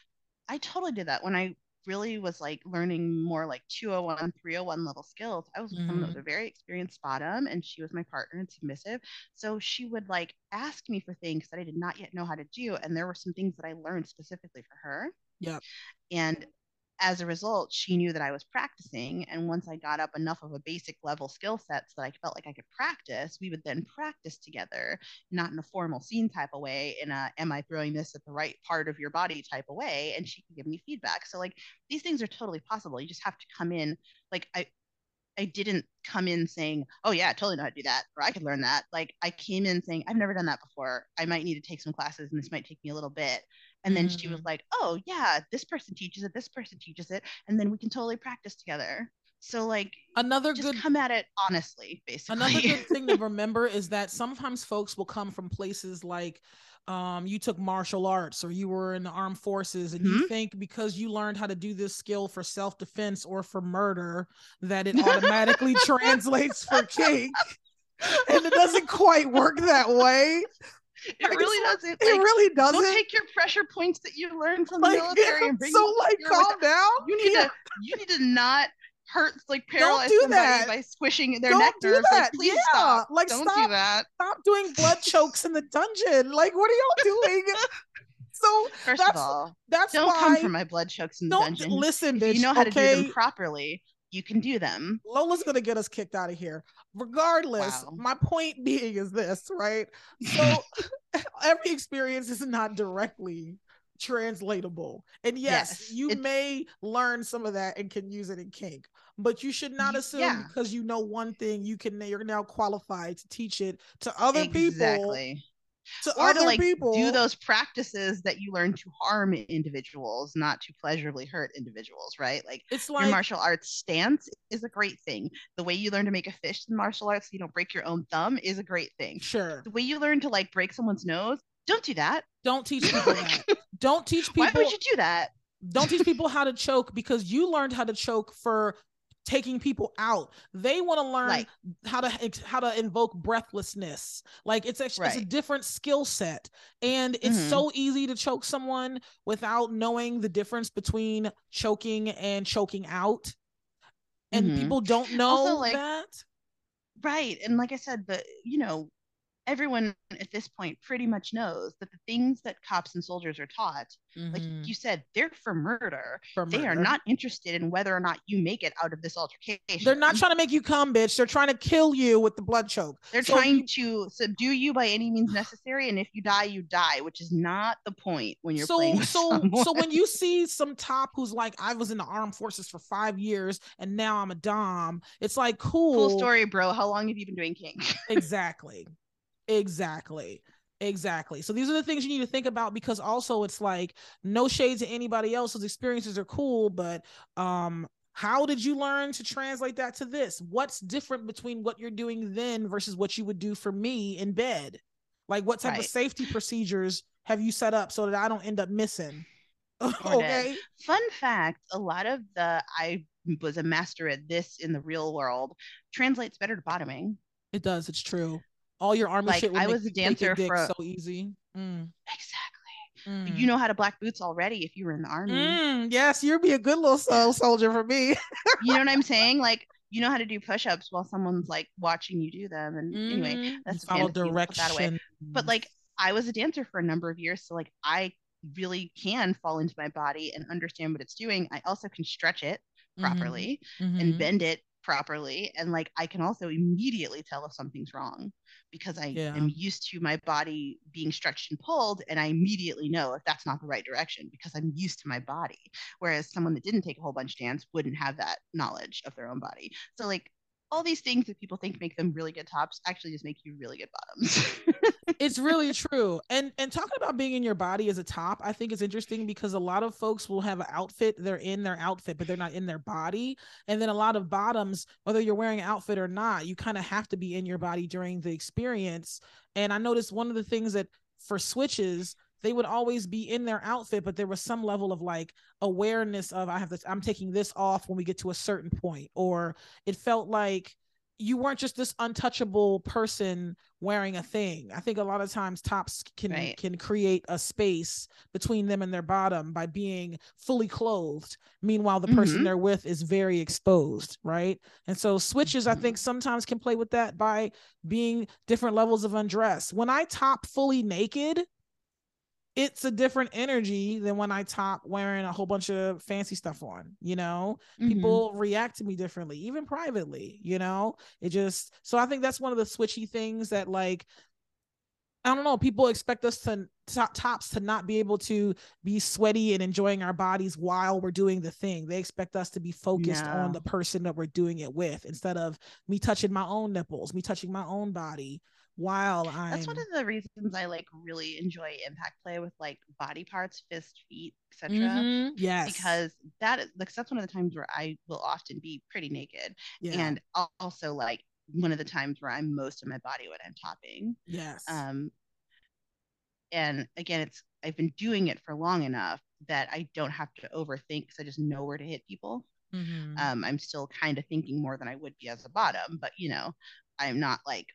I totally did that when I really was like learning more like 201 301 level skills i was with mm-hmm. someone that was mm-hmm. a very experienced bottom and she was my partner and submissive so she would like ask me for things that i did not yet know how to do and there were some things that i learned specifically for her yeah and as a result, she knew that I was practicing. And once I got up enough of a basic level skill sets that I felt like I could practice, we would then practice together, not in a formal scene type of way, in a am I throwing this at the right part of your body type of way. And she could give me feedback. So like these things are totally possible. You just have to come in like I I didn't come in saying, "Oh yeah, I totally know how to do that," or "I could learn that." Like I came in saying, "I've never done that before. I might need to take some classes, and this might take me a little bit." And then mm. she was mm. like, oh, yeah, this person teaches it, this person teaches it. And then we can totally practice together. So, like, another just good come at it honestly, basically. Another good thing to remember is that sometimes folks will come from places like, um, you took martial arts or you were in the armed forces and mm-hmm. you think because you learned how to do this skill for self-defense or for murder that it automatically translates for cake. and it doesn't quite work that way it really doesn't. Like, it really doesn't. Don't take your pressure points that you learned from like, the military yeah, and bring so like calm down. You need yeah. to you need to not hurt like paralyze do somebody that. by squishing their don't neck nerves. Like, please yeah. stop. Like don't stop, do that. Stop doing blood chokes in the dungeon. Like what are y'all doing? so first of all, that's don't why, come for my blood chokes in the dungeon. Listen, bitch, you know how okay? to do them properly you can do them. Lola's gonna get us kicked out of here. Regardless, wow. my point being is this, right? So every experience is not directly translatable. And yes, yes you may learn some of that and can use it in kink, but you should not assume yeah. because you know one thing you can you're now qualified to teach it to other people exactly. people to or to like people. do those practices that you learn to harm individuals, not to pleasurably hurt individuals, right? Like it's like your martial arts stance is a great thing. The way you learn to make a fish in martial arts, you don't break your own thumb, is a great thing. Sure. The way you learn to like break someone's nose, don't do that. Don't teach people that. Don't teach people. Why would you do that? Don't teach people how to choke because you learned how to choke for taking people out. They want to learn right. how to how to invoke breathlessness. Like it's a, right. it's a different skill set, and it's mm-hmm. so easy to choke someone without knowing the difference between choking and choking out. And mm-hmm. people don't know also, like, that. Right, and like I said, the you know everyone at this point pretty much knows that the things that cops and soldiers are taught, mm-hmm. like you said, they're for murder. for murder. They are not interested in whether or not you make it out of this altercation. They're not trying to make you come, bitch. They're trying to kill you with the blood choke. They're so trying you, to subdue you by any means necessary, and if you die, you die, which is not the point when you're so playing. so someone. so when you see some top who's like, I was in the armed forces for five years and now I'm a dom, it's like cool. Cool story, bro. How long have you been doing kink? exactly. Exactly. Exactly. So these are the things you need to think about because also it's like no shades to anybody else's experiences are cool, but um how did you learn to translate that to this? What's different between what you're doing then versus what you would do for me in bed? Like what type right. of safety procedures have you set up so that I don't end up missing? okay. Fun fact, a lot of the I was a master at this in the real world translates better to bottoming. It does, it's true all your army like, shit. I was a dancer for so easy. Mm. Exactly. Mm. You know how to black boots already if you were in the army. Mm, yes, you'd be a good little soul soldier for me. you know what I'm saying? Like you know how to do push-ups while someone's like watching you do them. And anyway, mm-hmm. that's follow direction. But like I was a dancer for a number of years, so like I really can fall into my body and understand what it's doing. I also can stretch it mm-hmm. properly mm-hmm. and bend it properly and like i can also immediately tell if something's wrong because i yeah. am used to my body being stretched and pulled and i immediately know if that's not the right direction because i'm used to my body whereas someone that didn't take a whole bunch of dance wouldn't have that knowledge of their own body so like all these things that people think make them really good tops actually just make you really good bottoms. it's really true. And and talking about being in your body as a top, I think is interesting because a lot of folks will have an outfit, they're in their outfit, but they're not in their body. And then a lot of bottoms, whether you're wearing an outfit or not, you kind of have to be in your body during the experience. And I noticed one of the things that for switches, they would always be in their outfit, but there was some level of like awareness of I have this, I'm taking this off when we get to a certain point, or it felt like you weren't just this untouchable person wearing a thing. I think a lot of times tops can right. can create a space between them and their bottom by being fully clothed. Meanwhile, the person mm-hmm. they're with is very exposed, right? And so switches, I think, mm-hmm. sometimes can play with that by being different levels of undress. When I top fully naked, it's a different energy than when I top wearing a whole bunch of fancy stuff on, you know, mm-hmm. people react to me differently, even privately, you know, it just, so I think that's one of the switchy things that like, I don't know, people expect us to top tops to not be able to be sweaty and enjoying our bodies while we're doing the thing. They expect us to be focused yeah. on the person that we're doing it with instead of me touching my own nipples, me touching my own body, while I'm That's one of the reasons I like really enjoy impact play with like body parts, fist, feet, etc. Mm-hmm. Yes. Because that is like that's one of the times where I will often be pretty naked. Yeah. And also like one of the times where I'm most of my body when I'm topping. Yes. Um and again it's I've been doing it for long enough that I don't have to overthink because I just know where to hit people. Mm-hmm. Um, I'm still kind of thinking more than I would be as a bottom, but you know, I'm not like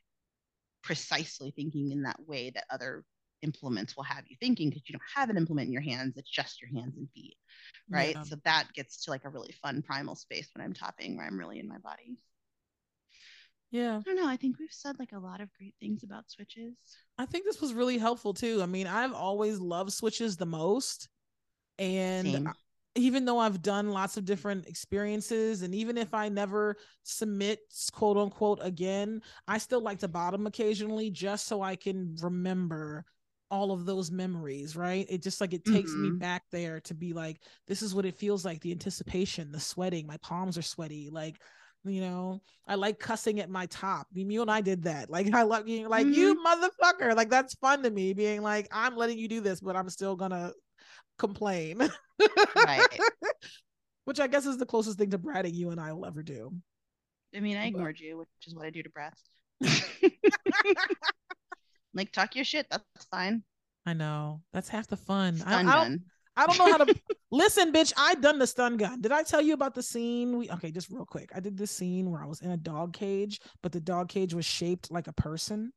precisely thinking in that way that other implements will have you thinking because you don't have an implement in your hands it's just your hands and feet right? Yeah. so that gets to like a really fun primal space when i'm topping where i'm really in my body. Yeah. I don't know i think we've said like a lot of great things about switches. I think this was really helpful too. I mean i've always loved switches the most and Same even though I've done lots of different experiences, and even if I never submit quote unquote again, I still like to bottom occasionally just so I can remember all of those memories, right? It just like it takes mm-hmm. me back there to be like, this is what it feels like the anticipation, the sweating, my palms are sweaty. Like, you know, I like cussing at my top. You and I did that. Like, I love being like, mm-hmm. you motherfucker. Like, that's fun to me, being like, I'm letting you do this, but I'm still gonna complain. Right. which I guess is the closest thing to bratting you and I will ever do. I mean, I ignored but... you, which is what I do to brats. like, talk your shit. That's fine. I know. That's half the fun. Stun I, I, don't, I don't know how to listen, bitch. I done the stun gun. Did I tell you about the scene? We okay, just real quick. I did this scene where I was in a dog cage, but the dog cage was shaped like a person.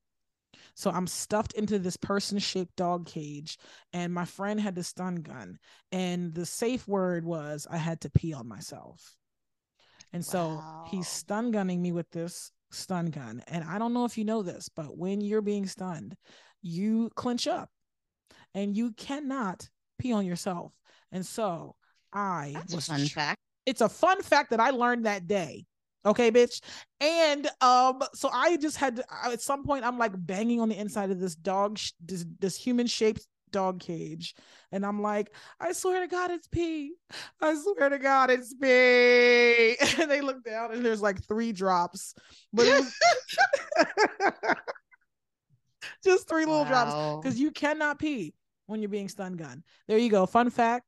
So I'm stuffed into this person shaped dog cage, and my friend had the stun gun. And the safe word was I had to pee on myself. And so wow. he's stun gunning me with this stun gun. And I don't know if you know this, but when you're being stunned, you clench up and you cannot pee on yourself. And so I That's was a fun fact. It's a fun fact that I learned that day okay bitch. And um so i just had to, at some point i'm like banging on the inside of this dog this, this human shaped dog cage. And i'm like i swear to god it's pee. I swear to god it's pee. And they look down and there's like three drops. But was just three little wow. drops because you cannot pee when you're being stun gun. There you go. Fun fact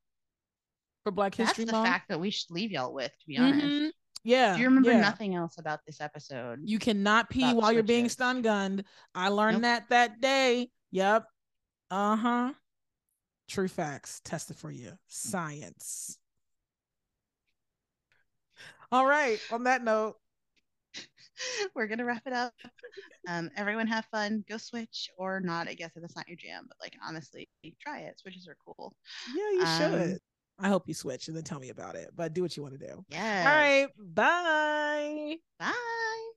for black history that's the month. fact that we should leave y'all with to be honest. mm-hmm. Yeah. Do you remember yeah. nothing else about this episode? You cannot pee while switches. you're being stun gunned. I learned nope. that that day. Yep. Uh huh. True facts tested for you. Science. All right. On that note, we're gonna wrap it up. Um, everyone have fun. Go switch or not. I guess if it's not your jam, but like honestly, try it. Switches are cool. Yeah, you um, should. I hope you switch and then tell me about it. But do what you want to do. Yeah. All right. Bye. Bye.